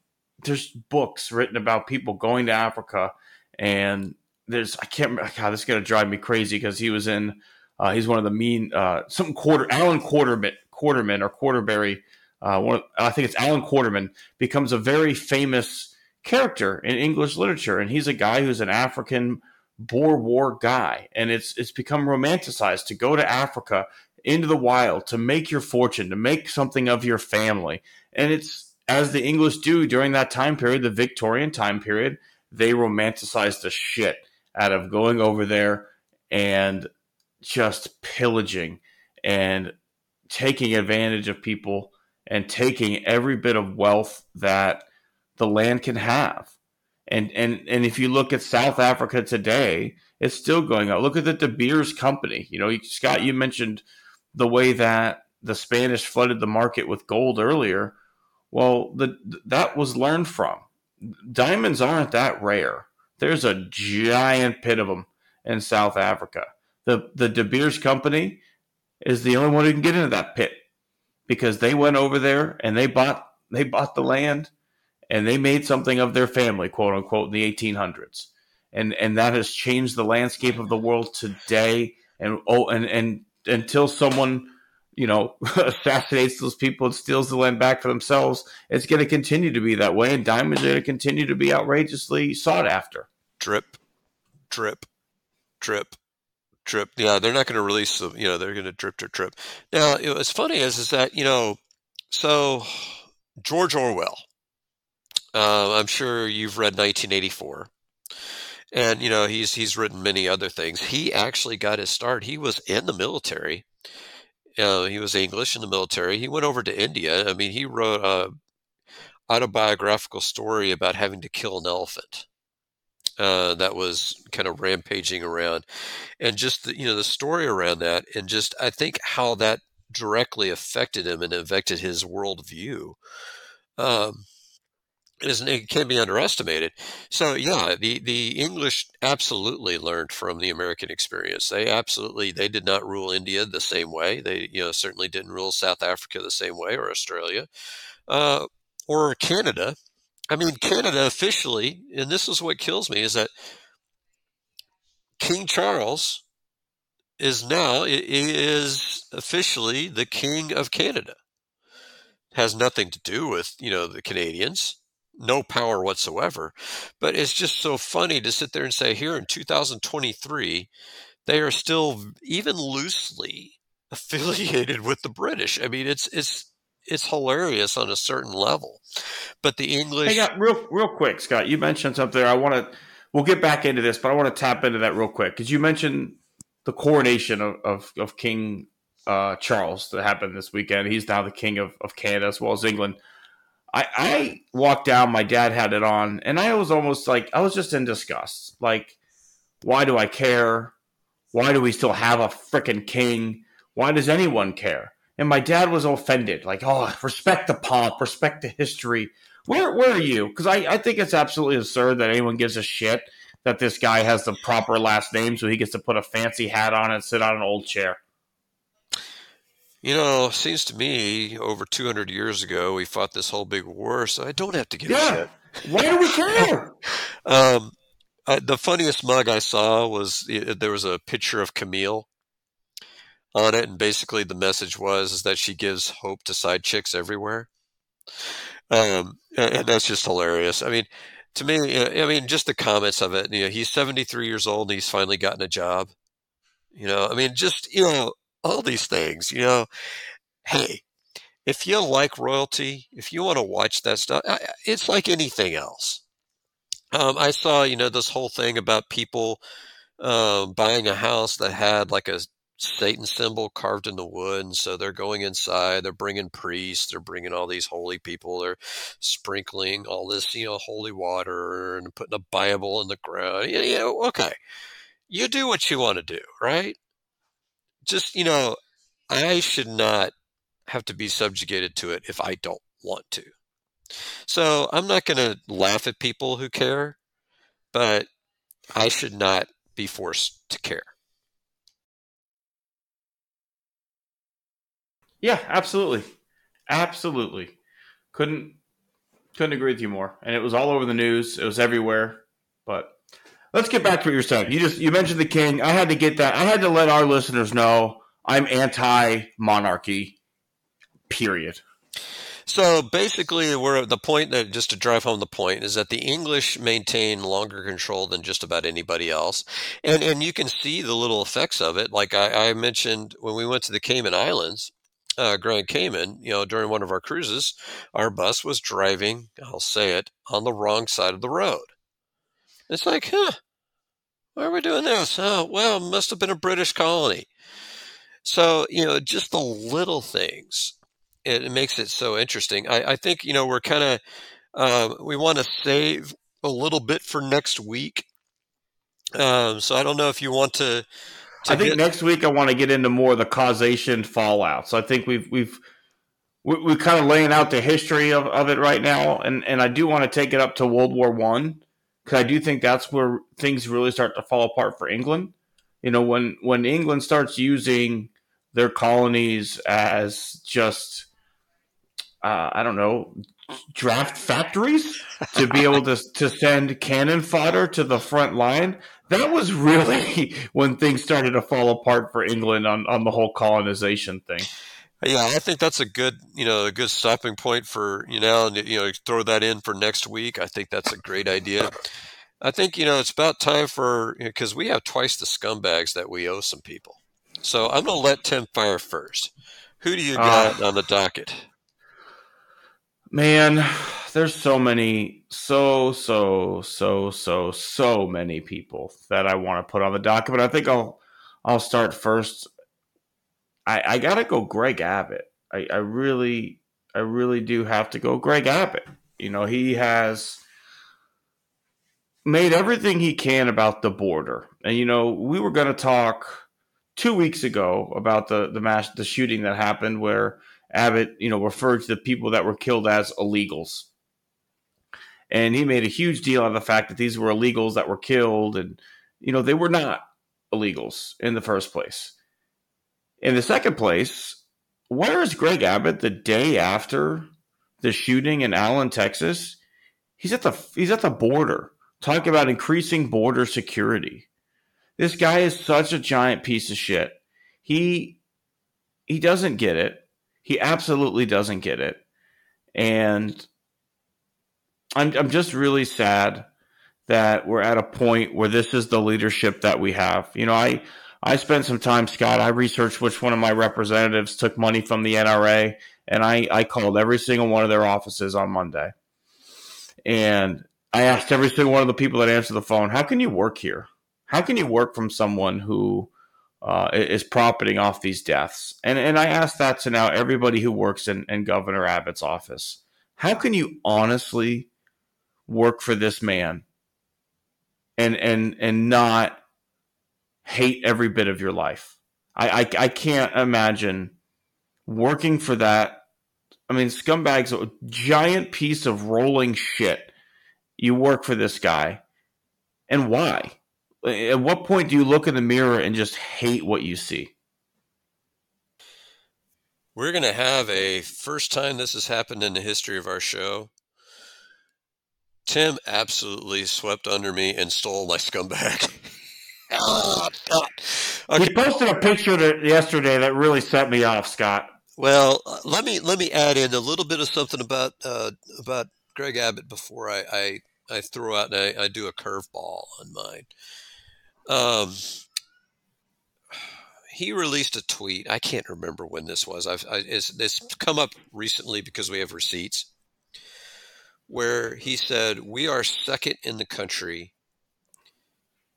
there's books written about people going to Africa, and there's I can't God, this is gonna drive me crazy because he was in uh, he's one of the mean uh, some quarter Alan Quarterman Quarterman or Quarterberry. Uh, one of, I think it's Alan Quarterman becomes a very famous character in English literature, and he's a guy who's an African Boer War guy, and it's it's become romanticized to go to Africa into the wild to make your fortune, to make something of your family, and it's as the English do during that time period, the Victorian time period, they romanticized the shit out of going over there and just pillaging and taking advantage of people and taking every bit of wealth that the land can have. And and and if you look at South Africa today, it's still going on. Look at the De Beers Company. You know, Scott, you mentioned the way that the Spanish flooded the market with gold earlier. Well, the, that was learned from. Diamonds aren't that rare. There's a giant pit of them in South Africa. The the De Beers Company is the only one who can get into that pit because they went over there and they bought they bought the land and they made something of their family, quote unquote, in the 1800s, and and that has changed the landscape of the world today. And oh, and and until someone you know assassinates those people and steals the land back for themselves, it's going to continue to be that way, and diamonds are going to continue to be outrageously sought after. Drip, drip, drip, drip. Yeah, they're not going to release them. You know, they're going to drip, drip, drip. Now, what's funny is is that you know, so George Orwell. Uh, I'm sure you've read 1984, and you know he's he's written many other things. He actually got his start. He was in the military. Uh, he was English in the military. He went over to India. I mean, he wrote a autobiographical story about having to kill an elephant uh, that was kind of rampaging around, and just the, you know the story around that, and just I think how that directly affected him and affected his worldview. Um, it can be underestimated. So yeah, the the English absolutely learned from the American experience. They absolutely they did not rule India the same way. They you know certainly didn't rule South Africa the same way or Australia, uh, or Canada. I mean, Canada officially, and this is what kills me, is that King Charles is now is officially the king of Canada. Has nothing to do with you know the Canadians, no power whatsoever. But it's just so funny to sit there and say here in 2023, they are still even loosely affiliated with the British. I mean, it's it's it's hilarious on a certain level. But the English. Hey, got real real quick, Scott. You mentioned something. I want to. We'll get back into this, but I want to tap into that real quick because you mentioned the coronation of of, of King uh, Charles that happened this weekend. He's now the king of, of Canada as well as England. I, I walked down. My dad had it on, and I was almost like I was just in disgust. Like, why do I care? Why do we still have a freaking king? Why does anyone care? and my dad was offended, like, "Oh, respect the pomp, respect the history." Where where are you? Because I, I think it's absolutely absurd that anyone gives a shit that this guy has the proper last name, so he gets to put a fancy hat on and sit on an old chair. You know, seems to me over 200 years ago we fought this whole big war, so I don't have to give yeah. a shit. Why do we care? um, uh, the funniest mug I saw was there was a picture of Camilla on it, and basically the message was is that she gives hope to side chicks everywhere. Um, and that's just hilarious. I mean, to me, I mean, just the comments of it. You know, he's 73 years old and he's finally gotten a job. You know, I mean, just you know, all these things. You know, hey, if you like royalty, if you want to watch that stuff, it's like anything else. Um, I saw, you know, this whole thing about people um, buying a house that had like a Satan symbol carved in the wood. And so they're going inside, they're bringing priests, they're bringing all these holy people, they're sprinkling all this, you know, holy water and putting a Bible in the ground. You know, okay. You do what you want to do, right? Just, you know, I should not have to be subjugated to it if I don't want to. So I'm not going to laugh at people who care, but I should not be forced to care. Yeah, absolutely, absolutely. Couldn't couldn't agree with you more. And it was all over the news. It was everywhere. But let's get back to what you're saying. You just you mentioned the king. I had to get that. I had to let our listeners know I'm anti monarchy. Period. So basically, we're the point that just to drive home the point is that the English maintain longer control than just about anybody else, and and you can see the little effects of it. Like I, I mentioned when we went to the Cayman Islands, uh, Grand Cayman, you know, during one of our cruises, our bus was driving, I'll say it, on the wrong side of the road. It's like, huh, why are we doing this? Oh, well, must have been a British colony. So, you know, just the little things, it, makes it so interesting. I, I think, you know, we're kind of, uh, we want to save a little bit for next week. Um, so I don't know if you want to. to I think get- next week I want to get into more of the causation fallout. So I think we've we've we're kind of laying out the history of, of it right now, and and I do want to take it up to World War One because I do think that's where things really start to fall apart for England. You know, when when England starts using their colonies as just uh, I don't know draft factories to be able to to send cannon fodder to the front line. That was really when things started to fall apart for England on, on the whole colonization thing. Yeah, I think that's a good, you know, a good stopping point for you know, and you know, throw that in for next week. I think that's a great idea. I think you know it's about time for because we have twice the scumbags that we owe some people. So I'm going to let Tim fire first. Who do you ah. got on the docket? Man, there's so many, so so so so so many people that I want to put on the docket, but I think I'll I'll start first. I I gotta go Greg Abbott. I, I really I really do have to go Greg Abbott. You know he has made everything he can about the border, and you know we were going to talk two weeks ago about the the mass the shooting that happened where Abbott, you know, referred to the people that were killed as illegals. And he made a huge deal out of the fact that these were illegals that were killed. And, you know, they were not illegals in the first place. In the second place, where is Greg Abbott the day after the shooting in Allen, Texas? He's at the he's at the border talking about increasing border security. This guy is such a giant piece of shit. He he doesn't get it. He absolutely doesn't get it. And I'm I'm just really sad that we're at a point where this is the leadership that we have. You know, I I spent some time, Scott. I researched which one of my representatives took money from the NRA, and I, I called every single one of their offices on Monday. And I asked every single one of the people that answered the phone, how can you work here? How can you work from someone who uh, is profiting off these deaths. And and I asked that to now everybody who works in, in Governor Abbott's office. How can you honestly work for this man and and and not hate every bit of your life? I I, I can't imagine working for that. I mean, scumbag's a giant piece of rolling shit. You work for this guy, and why? At what point do you look in the mirror and just hate what you see? We're going to have a first time this has happened in the history of our show. Tim absolutely swept under me and stole my scumbag. oh, God. Okay. He posted a picture that yesterday that really set me off, Scott. Well, uh, let me let me add in a little bit of something about uh, about Greg Abbott before I I, I throw out and I, I do a curveball on mine. Um, he released a tweet. I can't remember when this was. I've I, it's, it's come up recently because we have receipts where he said we are second in the country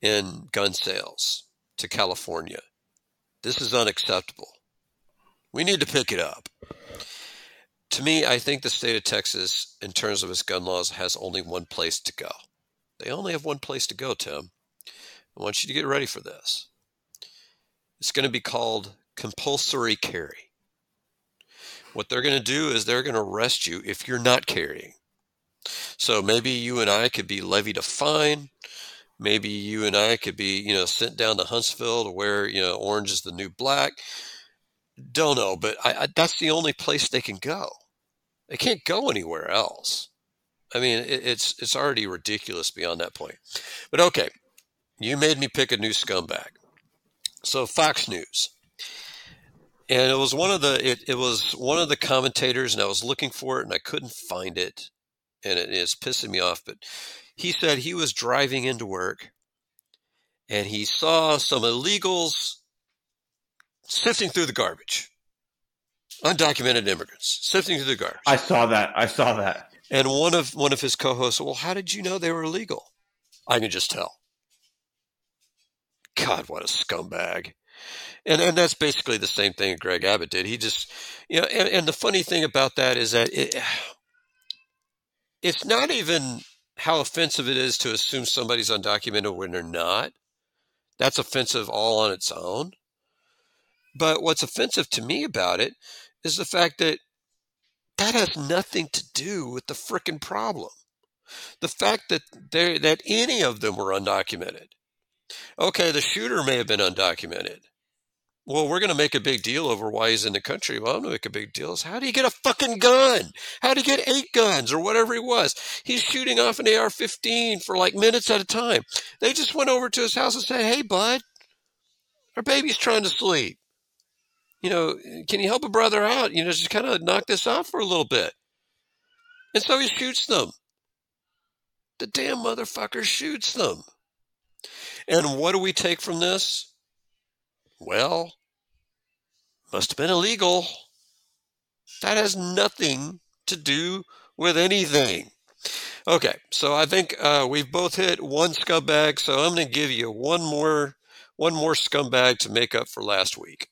in gun sales to California. This is unacceptable. We need to pick it up. To me, I think the state of Texas, in terms of its gun laws, has only one place to go. They only have one place to go, Tim. I want you to get ready for this. It's going to be called compulsory carry. What they're going to do is they're going to arrest you if you're not carrying. So maybe you and I could be levied a fine. Maybe you and I could be, you know, sent down to Huntsville to where, you know, orange is the new black. Don't know, but I, I, that's the only place they can go. They can't go anywhere else. I mean, it, it's it's already ridiculous beyond that point. But okay, you made me pick a new scumbag. So Fox News. And it was one of the it, it was one of the commentators and I was looking for it and I couldn't find it. And it is pissing me off. But he said he was driving into work and he saw some illegals sifting through the garbage. undocumented immigrants sifting through the garbage. I saw that. I saw that. And one of one of his co-hosts, well, how did you know they were illegal? I can just tell. God, what a scumbag. And and that's basically the same thing Greg Abbott did. He just you know, and, and the funny thing about that is that it, it's not even how offensive it is to assume somebody's undocumented when they're not. That's offensive all on its own. But what's offensive to me about it is the fact that that has nothing to do with the frickin' problem. The fact that that any of them were undocumented. Okay, the shooter may have been undocumented. Well, we're going to make a big deal over why he's in the country. Well, I'm going to make a big deal. Is How do you get a fucking gun? How do you get eight guns or whatever he was? He's shooting off an AR 15 for like minutes at a time. They just went over to his house and said, Hey, bud, our baby's trying to sleep. You know, can you help a brother out? You know, just kind of knock this off for a little bit. And so he shoots them. The damn motherfucker shoots them. And what do we take from this? Well, must have been illegal. That has nothing to do with anything. Okay, so I think uh, we've both hit one scumbag, so I'm going to give you one more one more scumbag to make up for last week.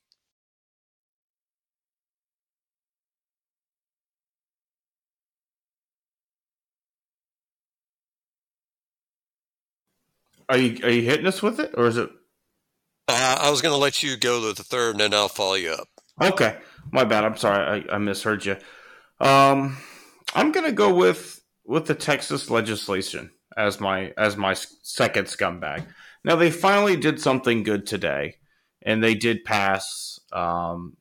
Are you are you hitting us with it, or is it? Uh, I was going to let you go to the third, and then I'll follow you up. Okay, my bad. I'm sorry, I, I misheard you. Um, I'm going to go with with the Texas legislation as my as my second scumbag. Now they finally did something good today, and they did pass um,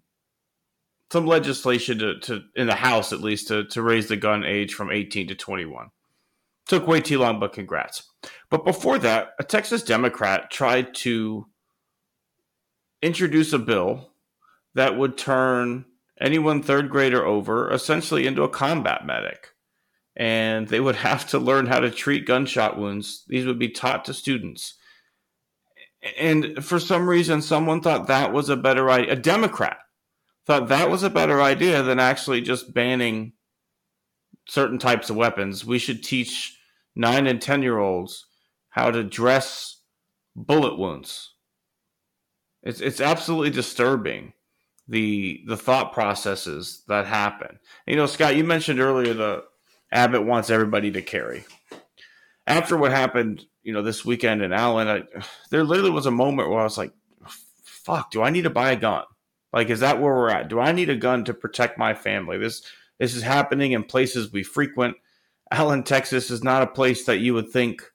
some legislation to, to in the House at least to to raise the gun age from 18 to 21. Took way too long, but congrats. But before that, a Texas Democrat tried to introduce a bill that would turn anyone third grader over essentially into a combat medic. And they would have to learn how to treat gunshot wounds. These would be taught to students. And for some reason, someone thought that was a better idea. A Democrat thought that was a better idea than actually just banning certain types of weapons. We should teach nine and 10 year olds how to dress bullet wounds. It's, it's absolutely disturbing the the thought processes that happen. You know, Scott, you mentioned earlier the Abbott wants everybody to carry. After what happened, you know, this weekend in Allen, I, there literally was a moment where I was like, "Fuck, do I need to buy a gun? Like, is that where we're at? Do I need a gun to protect my family? This this is happening in places we frequent. Allen, Texas is not a place that you would think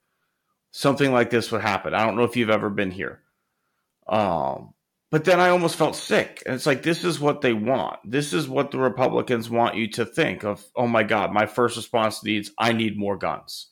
something like this would happen. I don't know if you've ever been here. Um, but then I almost felt sick. And it's like, this is what they want. This is what the Republicans want you to think of. Oh my God, my first response needs, I need more guns.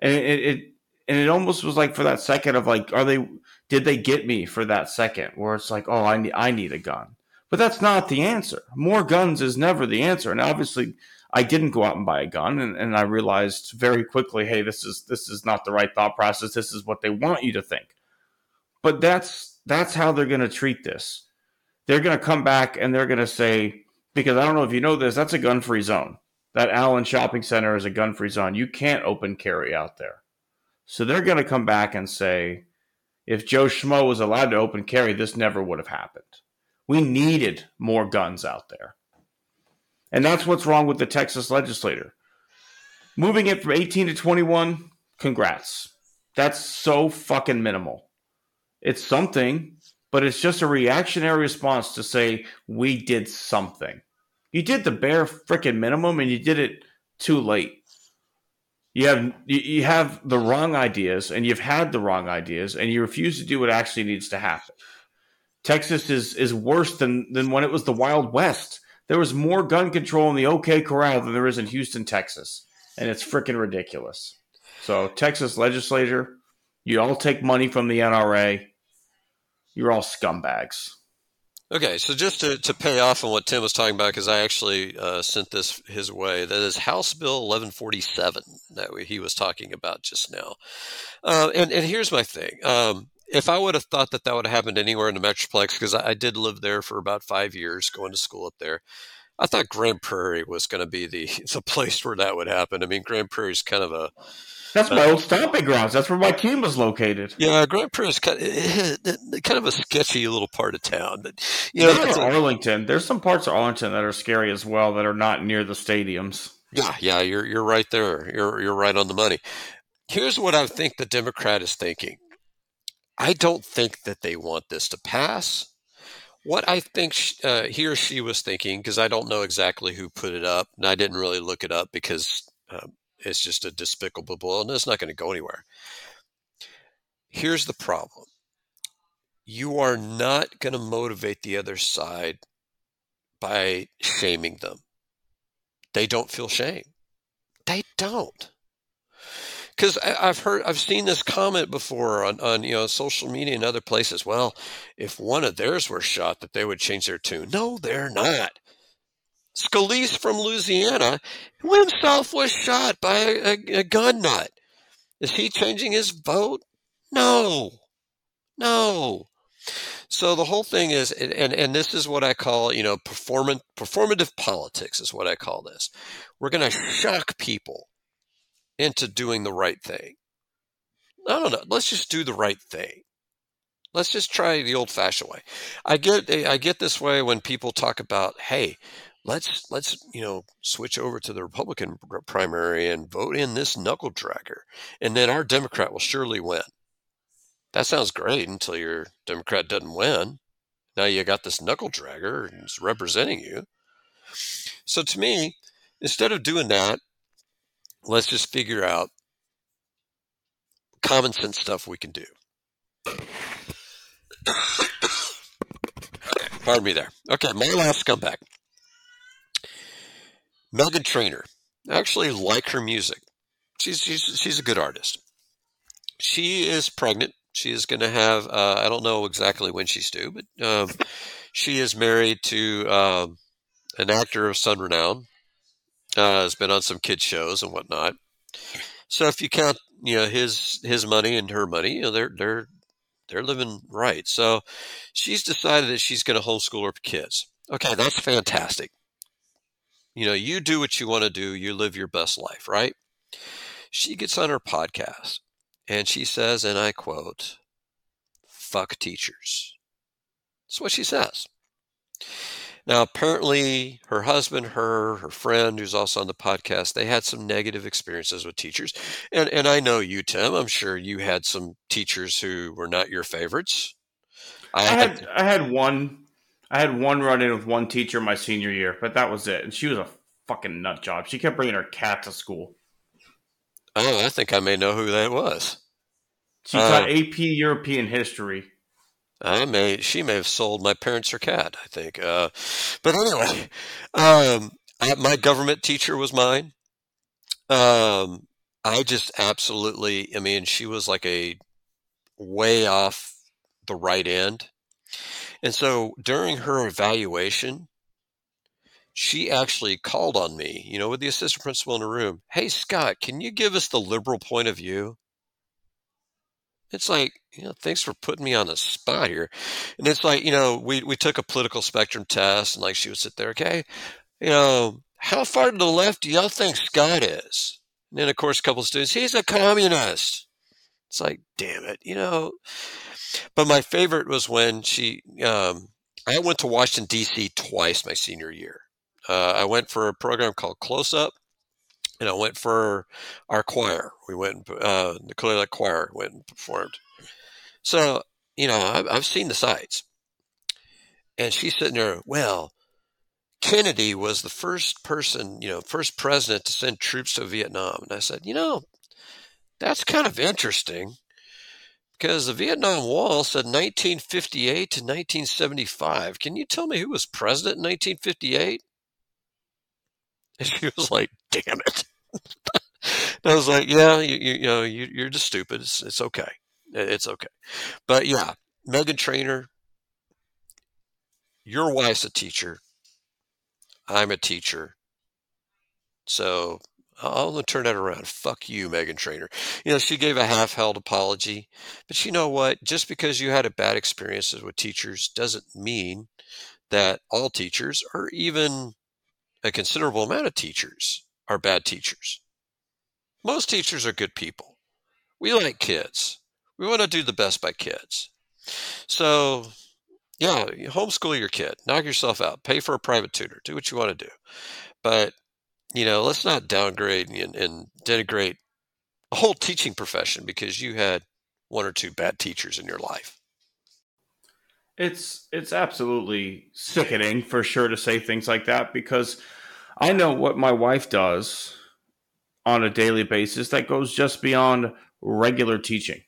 And it, it, and it almost was like for that second of like, are they, did they get me for that second where it's like, oh, I need, I need a gun. But that's not the answer. More guns is never the answer. And obviously, I didn't go out and buy a gun, and, and I realized very quickly, hey, this is this is not the right thought process. This is what they want you to think. But that's that's how they're going to treat this. They're going to come back and they're going to say, because I don't know if you know this, that's a gun free zone. That Allen Shopping Center is a gun free zone. You can't open carry out there. So they're going to come back and say, if Joe Schmo was allowed to open carry, this never would have happened. We needed more guns out there. And that's what's wrong with the Texas legislator. Moving it from 18 to 21, congrats. That's so fucking minimal. It's something, but it's just a reactionary response to say, we did something. You did the bare freaking minimum and you did it too late. You have you have the wrong ideas and you've had the wrong ideas and you refuse to do what actually needs to happen. Texas is is worse than than when it was the Wild West there was more gun control in the OK Corral than there is in Houston, Texas, and it's freaking ridiculous. So, Texas legislature, you all take money from the NRA. You're all scumbags. Okay, so just to, to pay off on what Tim was talking about, because I actually uh, sent this his way, that is House Bill 1147 that he was talking about just now. Uh, and, and here's my thing. Um, if I would have thought that that would have happened anywhere in the Metroplex, because I, I, did live there for about five years, going to school up there, I thought Grand Prairie was going to be the the place where that would happen. I mean, Grand Prairie is kind of a that's my old stomping grounds. That's where my team was located. Yeah, Grand Prairie is kind of, kind of a sketchy little part of town. But you know, like Arlington. There's some parts of Arlington that are scary as well that are not near the stadiums. Yeah, yeah, you're you're right there. You're you're right on the money. Here's what I think the Democrat is thinking. I don't think that they want this to pass. What I think uh, he or she was thinking, because I don't know exactly who put it up, and I didn't really look it up because um, it's just a despicable bill and it's not going to go anywhere. Here's the problem you are not going to motivate the other side by shaming them. They don't feel shame. They don't. Because I've heard, I've seen this comment before on, on you know social media and other places. Well, if one of theirs were shot, that they would change their tune. No, they're not. Scalise from Louisiana himself was shot by a, a, a gun nut. Is he changing his vote? No. No. So the whole thing is, and, and this is what I call, you know, performant, performative politics is what I call this. We're going to shock people into doing the right thing. I don't know. Let's just do the right thing. Let's just try the old fashioned way. I get, I get this way when people talk about, hey, let's let's you know switch over to the Republican primary and vote in this knuckle dragger, and then our Democrat will surely win. That sounds great until your Democrat doesn't win. Now you got this knuckle dragger representing you. So to me, instead of doing that, let's just figure out common sense stuff we can do. Pardon me there. Okay, my last comeback. Meghan Trainor. I actually like her music. She's, she's, she's a good artist. She is pregnant. She is going to have, uh, I don't know exactly when she's due, but um, she is married to um, an actor of some renown. Uh, has been on some kids shows and whatnot. So if you count, you know, his his money and her money, you know, they're they're they're living right. So she's decided that she's going to homeschool her kids. Okay, that's fantastic. You know, you do what you want to do, you live your best life, right? She gets on her podcast and she says, and I quote, fuck teachers. That's what she says. Now, apparently, her husband, her, her friend, who's also on the podcast, they had some negative experiences with teachers. And, and I know you, Tim. I'm sure you had some teachers who were not your favorites. I, I had, had I had one I had one run in with one teacher my senior year, but that was it. And she was a fucking nut job. She kept bringing her cat to school. Oh, I think I may know who that was. She uh, taught AP European history. I may she may have sold my parents her cat. I think. Uh, but anyway, um, I, my government teacher was mine. Um, I just absolutely. I mean, she was like a way off the right end. And so during her evaluation, she actually called on me, you know, with the assistant principal in the room. Hey, Scott, can you give us the liberal point of view? It's like, you know, thanks for putting me on the spot here. And it's like, you know, we, we took a political spectrum test and like she would sit there, okay, you know, how far to the left do y'all think Scott is? And then, of course, a couple of students, he's a communist. It's like, damn it, you know, but my favorite was when she, um, I went to Washington, D.C. twice my senior year. Uh, I went for a program called Close Up, and I went for our choir. We went, uh, the Clear Lake Choir went and performed. So, you know, I've, I've seen the sights. And she's sitting there, well, Kennedy was the first person, you know, first president to send troops to Vietnam. And I said, you know, that's kind of interesting because the Vietnam Wall said 1958 to 1975. Can you tell me who was president in 1958? And she was like, "Damn it!" I was like, "Yeah, you, you, you know, you, are just stupid. It's, it's okay. It's okay." But yeah, Meghan Trainor, your wife's a teacher. I'm a teacher. So I'm going to turn that around. Fuck you, Meghan Trainor. You know, she gave a half held apology. But you know what? Just because you had a bad experiences with teachers doesn't mean that all teachers, or even a considerable amount of teachers, are bad teachers. Most teachers are good people. We like kids. We want to do the best by kids. So, yeah, homeschool your kid, knock yourself out, pay for a private tutor, do what you want to do. But you know, let's not downgrade and, and denigrate a whole teaching profession because you had one or two bad teachers in your life. It's it's absolutely sickening for sure to say things like that because I know what my wife does on a daily basis that goes just beyond regular teaching.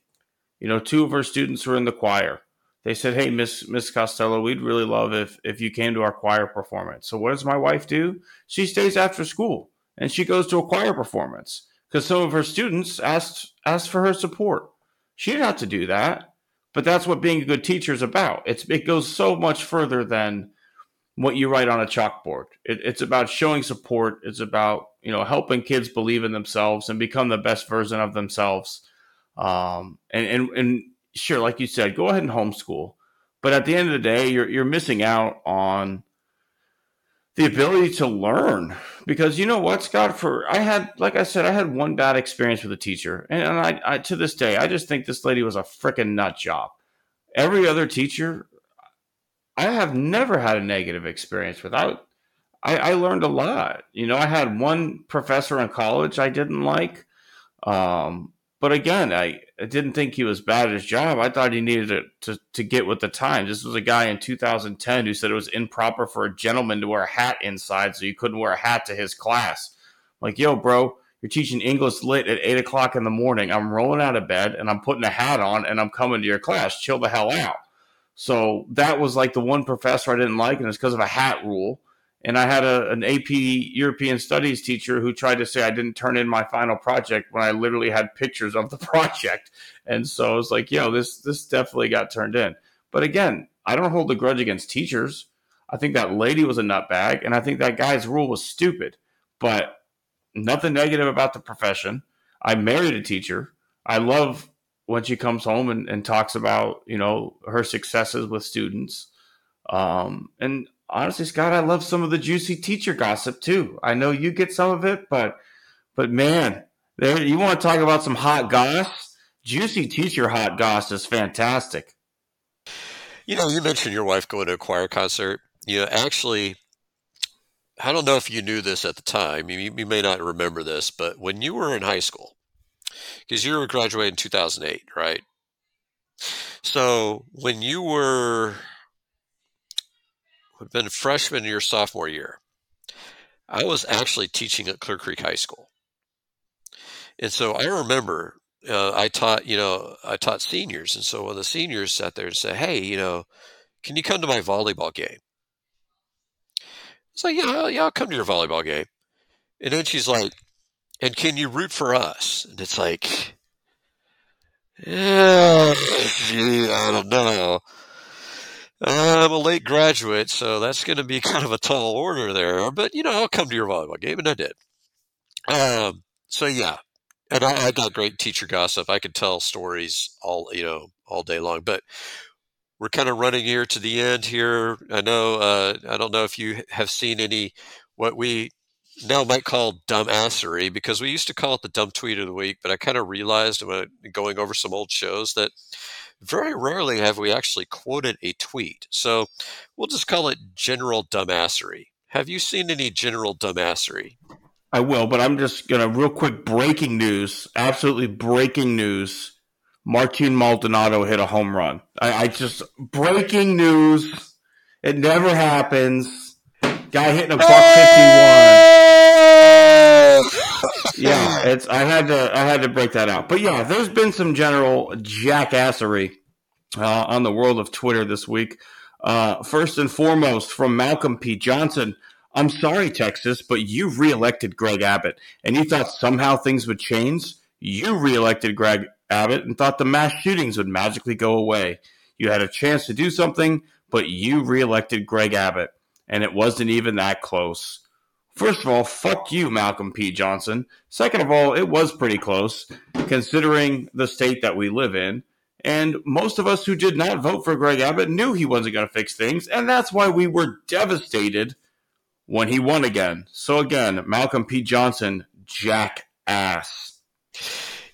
You know, two of her students were in the choir. They said, "Hey, Miss Miss Costello, we'd really love if if you came to our choir performance." So what does my wife do? She stays after school and she goes to a choir performance because some of her students asked asked for her support. She didn't have to do that, but that's what being a good teacher is about. It's it goes so much further than what you write on a chalkboard. It, it's about showing support. It's about you know helping kids believe in themselves and become the best version of themselves. Um, and and and sure, like you said, go ahead and homeschool. But at the end of the day, you're you're missing out on the ability to learn because you know what, Scott. For I had, like I said, I had one bad experience with a teacher, and, and I, I to this day, I just think this lady was a freaking nut job. Every other teacher, I have never had a negative experience with. I, I, I learned a lot. You know, I had one professor in college I didn't like. Um, but again, I, I didn't think he was bad at his job. I thought he needed to, to, to get with the times. This was a guy in 2010 who said it was improper for a gentleman to wear a hat inside, so you couldn't wear a hat to his class. I'm like, yo, bro, you're teaching English lit at eight o'clock in the morning. I'm rolling out of bed and I'm putting a hat on and I'm coming to your class. Chill the hell out. So that was like the one professor I didn't like, and it's because of a hat rule. And I had a, an AP European Studies teacher who tried to say I didn't turn in my final project when I literally had pictures of the project. And so I was like, yo, this this definitely got turned in. But again, I don't hold a grudge against teachers. I think that lady was a nutbag, and I think that guy's rule was stupid. But nothing negative about the profession. I married a teacher. I love when she comes home and, and talks about you know her successes with students. Um, and honestly, Scott, I love some of the juicy teacher gossip too. I know you get some of it, but but man, there you want to talk about some hot goss? Juicy teacher hot goss is fantastic. You know, you mentioned your wife going to a choir concert. You know, actually, I don't know if you knew this at the time. You, you may not remember this, but when you were in high school, because you were graduating in 2008, right? So when you were would have been freshman year, sophomore year. I was actually teaching at Clear Creek High School. And so I remember uh, I taught, you know, I taught seniors. And so when the seniors sat there and said, Hey, you know, can you come to my volleyball game? It's like, yeah, yeah, I'll come to your volleyball game. And then she's like, and can you root for us? And it's like, yeah, I don't know. I'm a late graduate, so that's going to be kind of a tall order there. But, you know, I'll come to your volleyball game, and I did. Um, so, yeah. And I, I got great teacher gossip. I could tell stories all, you know, all day long. But we're kind of running here to the end here. I know, uh, I don't know if you have seen any, what we now might call dumbassery because we used to call it the dumb tweet of the week, but I kind of realized when going over some old shows that very rarely have we actually quoted a tweet. So we'll just call it general dumbassery. Have you seen any general dumbassery? I will, but I'm just going to real quick breaking news, absolutely breaking news. Martin Maldonado hit a home run. I, I just breaking news. It never happens. Guy hitting a buck fifty one. Yeah, it's I had to I had to break that out. But yeah, there's been some general jackassery uh, on the world of Twitter this week. Uh, first and foremost, from Malcolm P. Johnson. I'm sorry, Texas, but you reelected Greg Abbott, and you thought somehow things would change. You reelected Greg Abbott and thought the mass shootings would magically go away. You had a chance to do something, but you reelected Greg Abbott, and it wasn't even that close. First of all, fuck you, Malcolm P. Johnson. Second of all, it was pretty close, considering the state that we live in. And most of us who did not vote for Greg Abbott knew he wasn't going to fix things. And that's why we were devastated when he won again. So, again, Malcolm P. Johnson, jackass.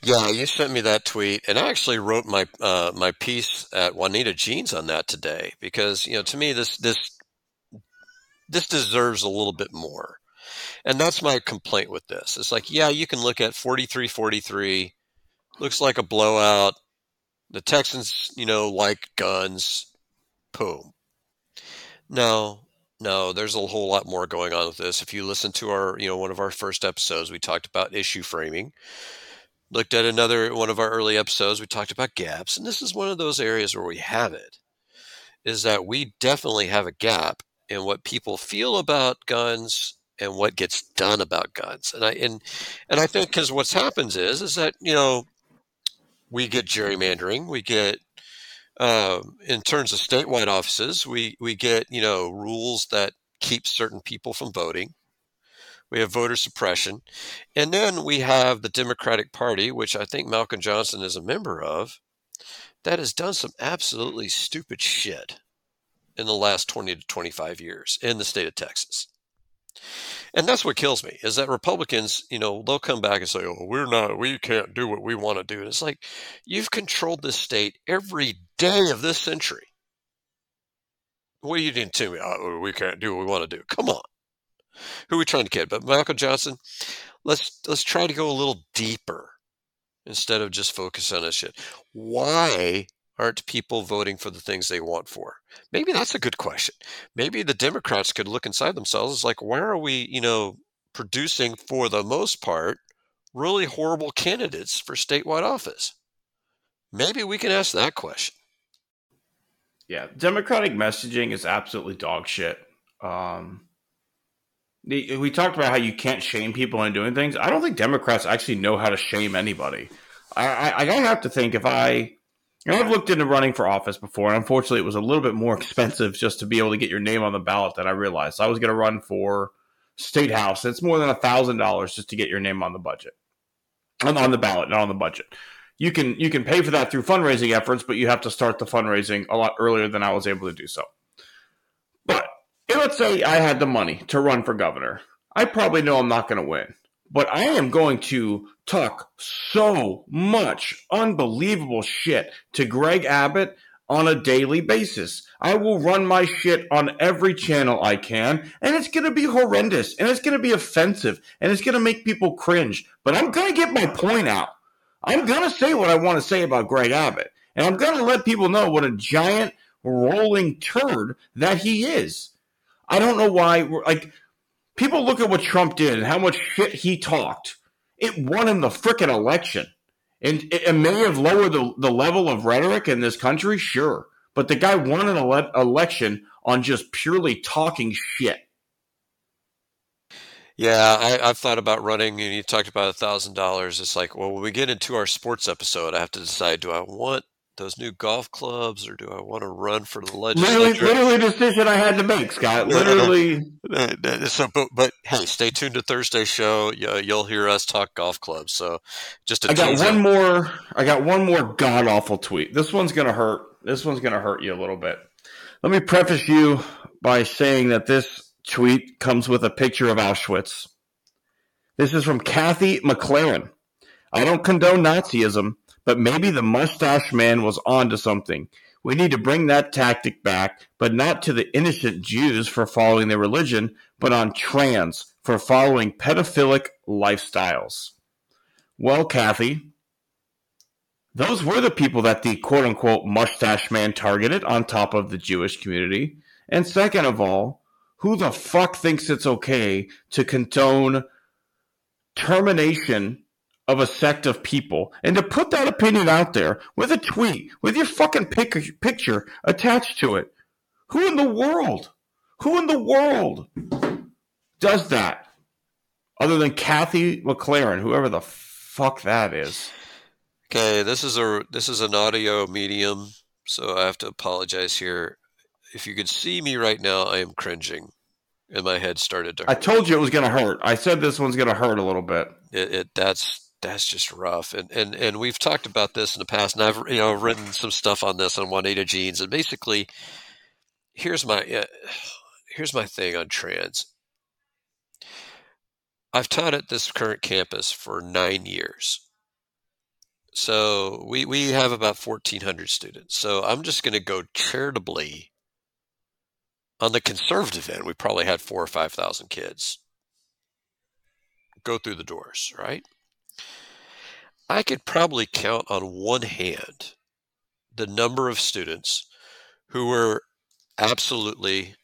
Yeah, you sent me that tweet, and I actually wrote my uh, my piece at Juanita Jeans on that today because you know to me this this this deserves a little bit more, and that's my complaint with this. It's like yeah, you can look at 43-43, looks like a blowout. The Texans, you know, like guns. Boom. No, no, there's a whole lot more going on with this. If you listen to our, you know, one of our first episodes, we talked about issue framing looked at another one of our early episodes we talked about gaps and this is one of those areas where we have it is that we definitely have a gap in what people feel about guns and what gets done about guns and i and and i think because what's happens is is that you know we get gerrymandering we get um, in terms of statewide offices we we get you know rules that keep certain people from voting we have voter suppression. And then we have the Democratic Party, which I think Malcolm Johnson is a member of, that has done some absolutely stupid shit in the last 20 to 25 years in the state of Texas. And that's what kills me is that Republicans, you know, they'll come back and say, oh, we're not, we can't do what we want to do. And it's like, you've controlled this state every day of this century. What are you doing to me? Oh, we can't do what we want to do. Come on who are we trying to kid? But Michael Johnson, let's let's try to go a little deeper instead of just focus on this shit. Why aren't people voting for the things they want for? Maybe that's a good question. Maybe the Democrats could look inside themselves. Like, why are we, you know, producing for the most part really horrible candidates for statewide office? Maybe we can ask that question. Yeah, Democratic messaging is absolutely dog shit. Um, we talked about how you can't shame people into doing things. I don't think Democrats actually know how to shame anybody. I, I, I have to think if I, I've looked into running for office before, and unfortunately, it was a little bit more expensive just to be able to get your name on the ballot than I realized. I was going to run for state house. It's more than a thousand dollars just to get your name on the budget, on, on the ballot, not on the budget. You can you can pay for that through fundraising efforts, but you have to start the fundraising a lot earlier than I was able to do so. But let's say I had the money to run for governor. I probably know I'm not going to win, but I am going to talk so much unbelievable shit to Greg Abbott on a daily basis. I will run my shit on every channel I can, and it's going to be horrendous, and it's going to be offensive, and it's going to make people cringe. But I'm going to get my point out. I'm going to say what I want to say about Greg Abbott, and I'm going to let people know what a giant rolling turd that he is. I don't know why. Like, people look at what Trump did and how much shit he talked. It won him the freaking election. And it, may have lowered the, the level of rhetoric in this country, sure. But the guy won an ele- election on just purely talking shit. Yeah, I, have thought about running, and you talked about a thousand dollars. It's like, well, when we get into our sports episode, I have to decide: do I want those new golf clubs, or do I want to run for the legislature? Literally, literally decision I had to make, Scott. Literally. So, but, but hey, stay tuned to Thursday's show. You'll hear us talk golf clubs. So, just I got one more. I got one more god awful tweet. This one's gonna hurt. This one's gonna hurt you a little bit. Let me preface you by saying that this tweet comes with a picture of Auschwitz. This is from Kathy McLaren. I don't condone Nazism but maybe the mustache man was onto something. We need to bring that tactic back, but not to the innocent Jews for following their religion, but on trans for following pedophilic lifestyles. Well, Kathy, those were the people that the quote unquote mustache man targeted on top of the Jewish community. And second of all, who the fuck thinks it's okay to condone termination of a sect of people and to put that opinion out there with a tweet with your fucking pic- picture attached to it. Who in the world? Who in the world does that? Other than Kathy McLaren, whoever the fuck that is. Okay, this is a this is an audio medium, so I have to apologize here. If you could see me right now, I am cringing. and my head started to. I told you it was going to hurt. I said this one's going to hurt a little bit. it, it that's that's just rough and, and and we've talked about this in the past and i've you know written some stuff on this on juanita jeans and basically here's my uh, here's my thing on trans. I've taught at this current campus for nine years. So we we have about 1400 students so i'm just going to go charitably on the conservative end. We probably had four or five thousand kids go through the doors right I could probably count on one hand the number of students who were absolutely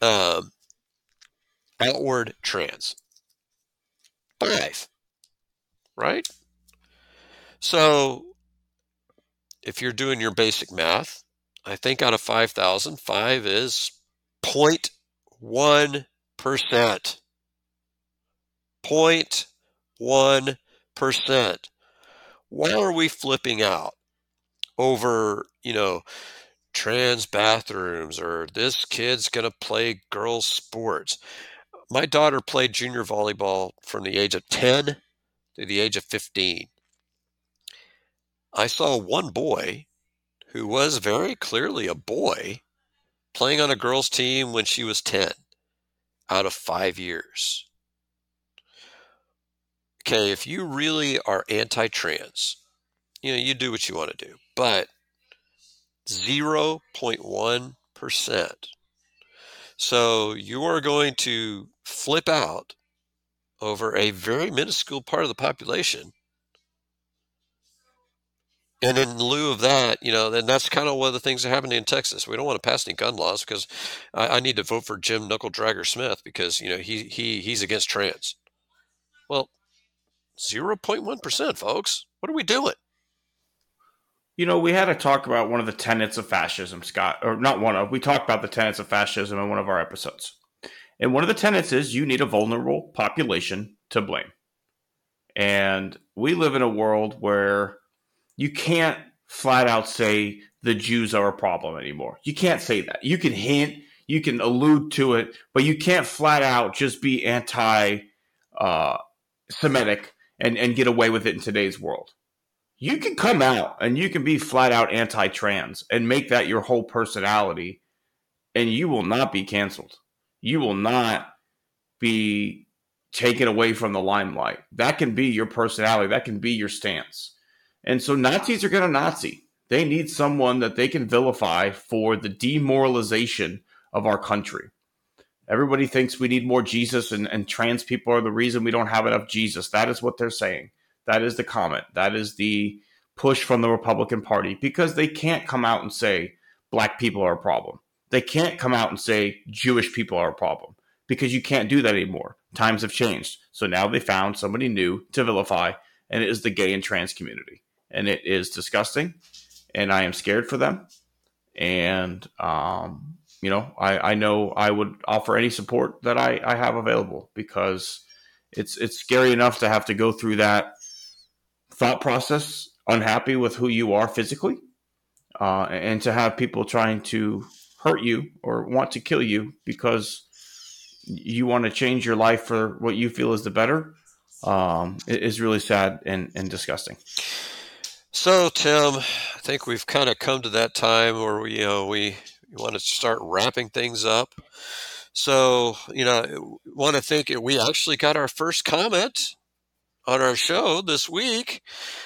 um, outward trans. Five, right? So if you're doing your basic math, I think out of 5,000, five is 0.1%. 0.1% why are we flipping out over, you know, trans bathrooms or this kid's going to play girls' sports? My daughter played junior volleyball from the age of 10 to the age of 15. I saw one boy who was very clearly a boy playing on a girls' team when she was 10 out of five years okay, if you really are anti trans, you know, you do what you want to do, but 0.1%. So you are going to flip out over a very minuscule part of the population. And in lieu of that, you know, then that's kind of one of the things that happened in Texas. We don't want to pass any gun laws because I, I need to vote for Jim Knuckle Dragger Smith because you know he he he's against trans. Well, 0.1%, folks. What are we doing? You know, we had to talk about one of the tenets of fascism, Scott, or not one of, we talked about the tenets of fascism in one of our episodes. And one of the tenets is you need a vulnerable population to blame. And we live in a world where you can't flat out say the Jews are a problem anymore. You can't say that. You can hint, you can allude to it, but you can't flat out just be anti uh, Semitic and, and get away with it in today's world. You can come out and you can be flat out anti trans and make that your whole personality, and you will not be canceled. You will not be taken away from the limelight. That can be your personality, that can be your stance. And so Nazis are going to Nazi. They need someone that they can vilify for the demoralization of our country. Everybody thinks we need more Jesus, and, and trans people are the reason we don't have enough Jesus. That is what they're saying. That is the comment. That is the push from the Republican Party because they can't come out and say black people are a problem. They can't come out and say Jewish people are a problem because you can't do that anymore. Times have changed. So now they found somebody new to vilify, and it is the gay and trans community. And it is disgusting, and I am scared for them. And um, you know, I, I know I would offer any support that I, I have available because it's it's scary enough to have to go through that thought process, unhappy with who you are physically, uh, and to have people trying to hurt you or want to kill you because you want to change your life for what you feel is the better um, is really sad and, and disgusting. So, Tim, I think we've kind of come to that time where we, you know, we you want to start wrapping things up. So, you know, want to think we actually got our first comment on our show this week.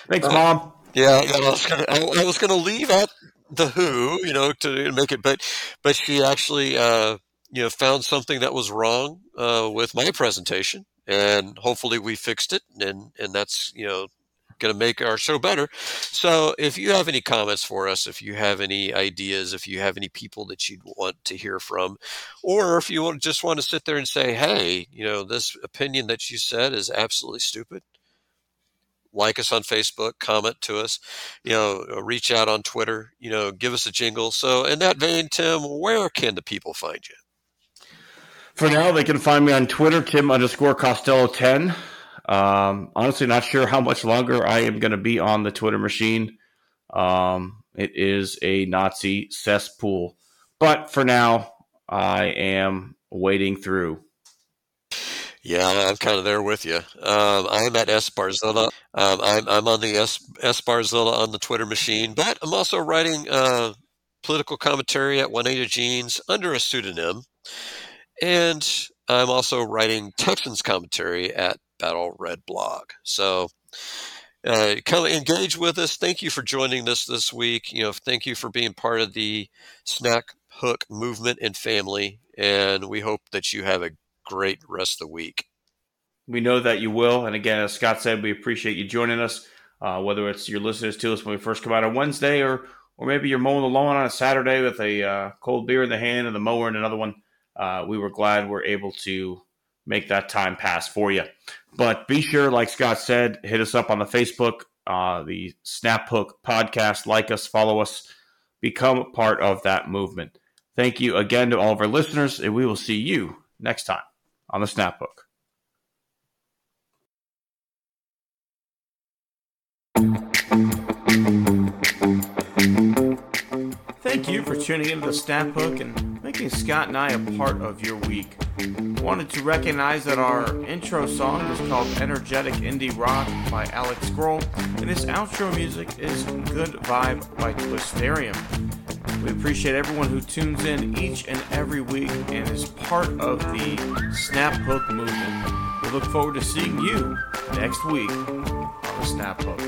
Thanks, uh, Mom. Yeah, I was gonna, I, was gonna leave out the Who, you know, to make it, but but she actually, uh, you know, found something that was wrong uh, with my presentation, and hopefully we fixed it, and and that's you know going to make our show better. So if you have any comments for us, if you have any ideas, if you have any people that you'd want to hear from, or if you want, just want to sit there and say, hey, you know, this opinion that you said is absolutely stupid. Like us on Facebook, comment to us, you know, reach out on Twitter, you know, give us a jingle. So, in that vein, Tim, where can the people find you? For now, they can find me on Twitter, Tim underscore Costello 10. Um, honestly, not sure how much longer I am going to be on the Twitter machine. Um, it is a Nazi cesspool. But for now, I am wading through Yeah, I'm kind of there with you. Um, I'm at S Barzilla. Um, I'm, I'm on the S, S Barzilla on the Twitter machine, but I'm also writing uh, political commentary at Juanita Jeans under a pseudonym. And I'm also writing Texans commentary at Battle Red Blog. So uh, come engage with us. Thank you for joining us this week. You know, thank you for being part of the Snap Hook movement and family. And we hope that you have a great rest of the week. We know that you will. And again, as Scott said, we appreciate you joining us. Uh, whether it's your listeners to us when we first come out on Wednesday, or or maybe you're mowing the lawn on a Saturday with a uh, cold beer in the hand and the mower in another one. Uh, we were glad we're able to make that time pass for you. But be sure, like Scott said, hit us up on the Facebook, uh, the Snap Hook podcast. Like us, follow us, become part of that movement. Thank you again to all of our listeners, and we will see you next time on the Snap Hook. Thank you for tuning into the Snap Hook and making Scott and I a part of your week. Wanted to recognize that our intro song is called Energetic Indie Rock by Alex Grohl, and his outro music is Good Vibe by Twisterium. We appreciate everyone who tunes in each and every week and is part of the Snap Hook movement. We look forward to seeing you next week on the Snap Hook.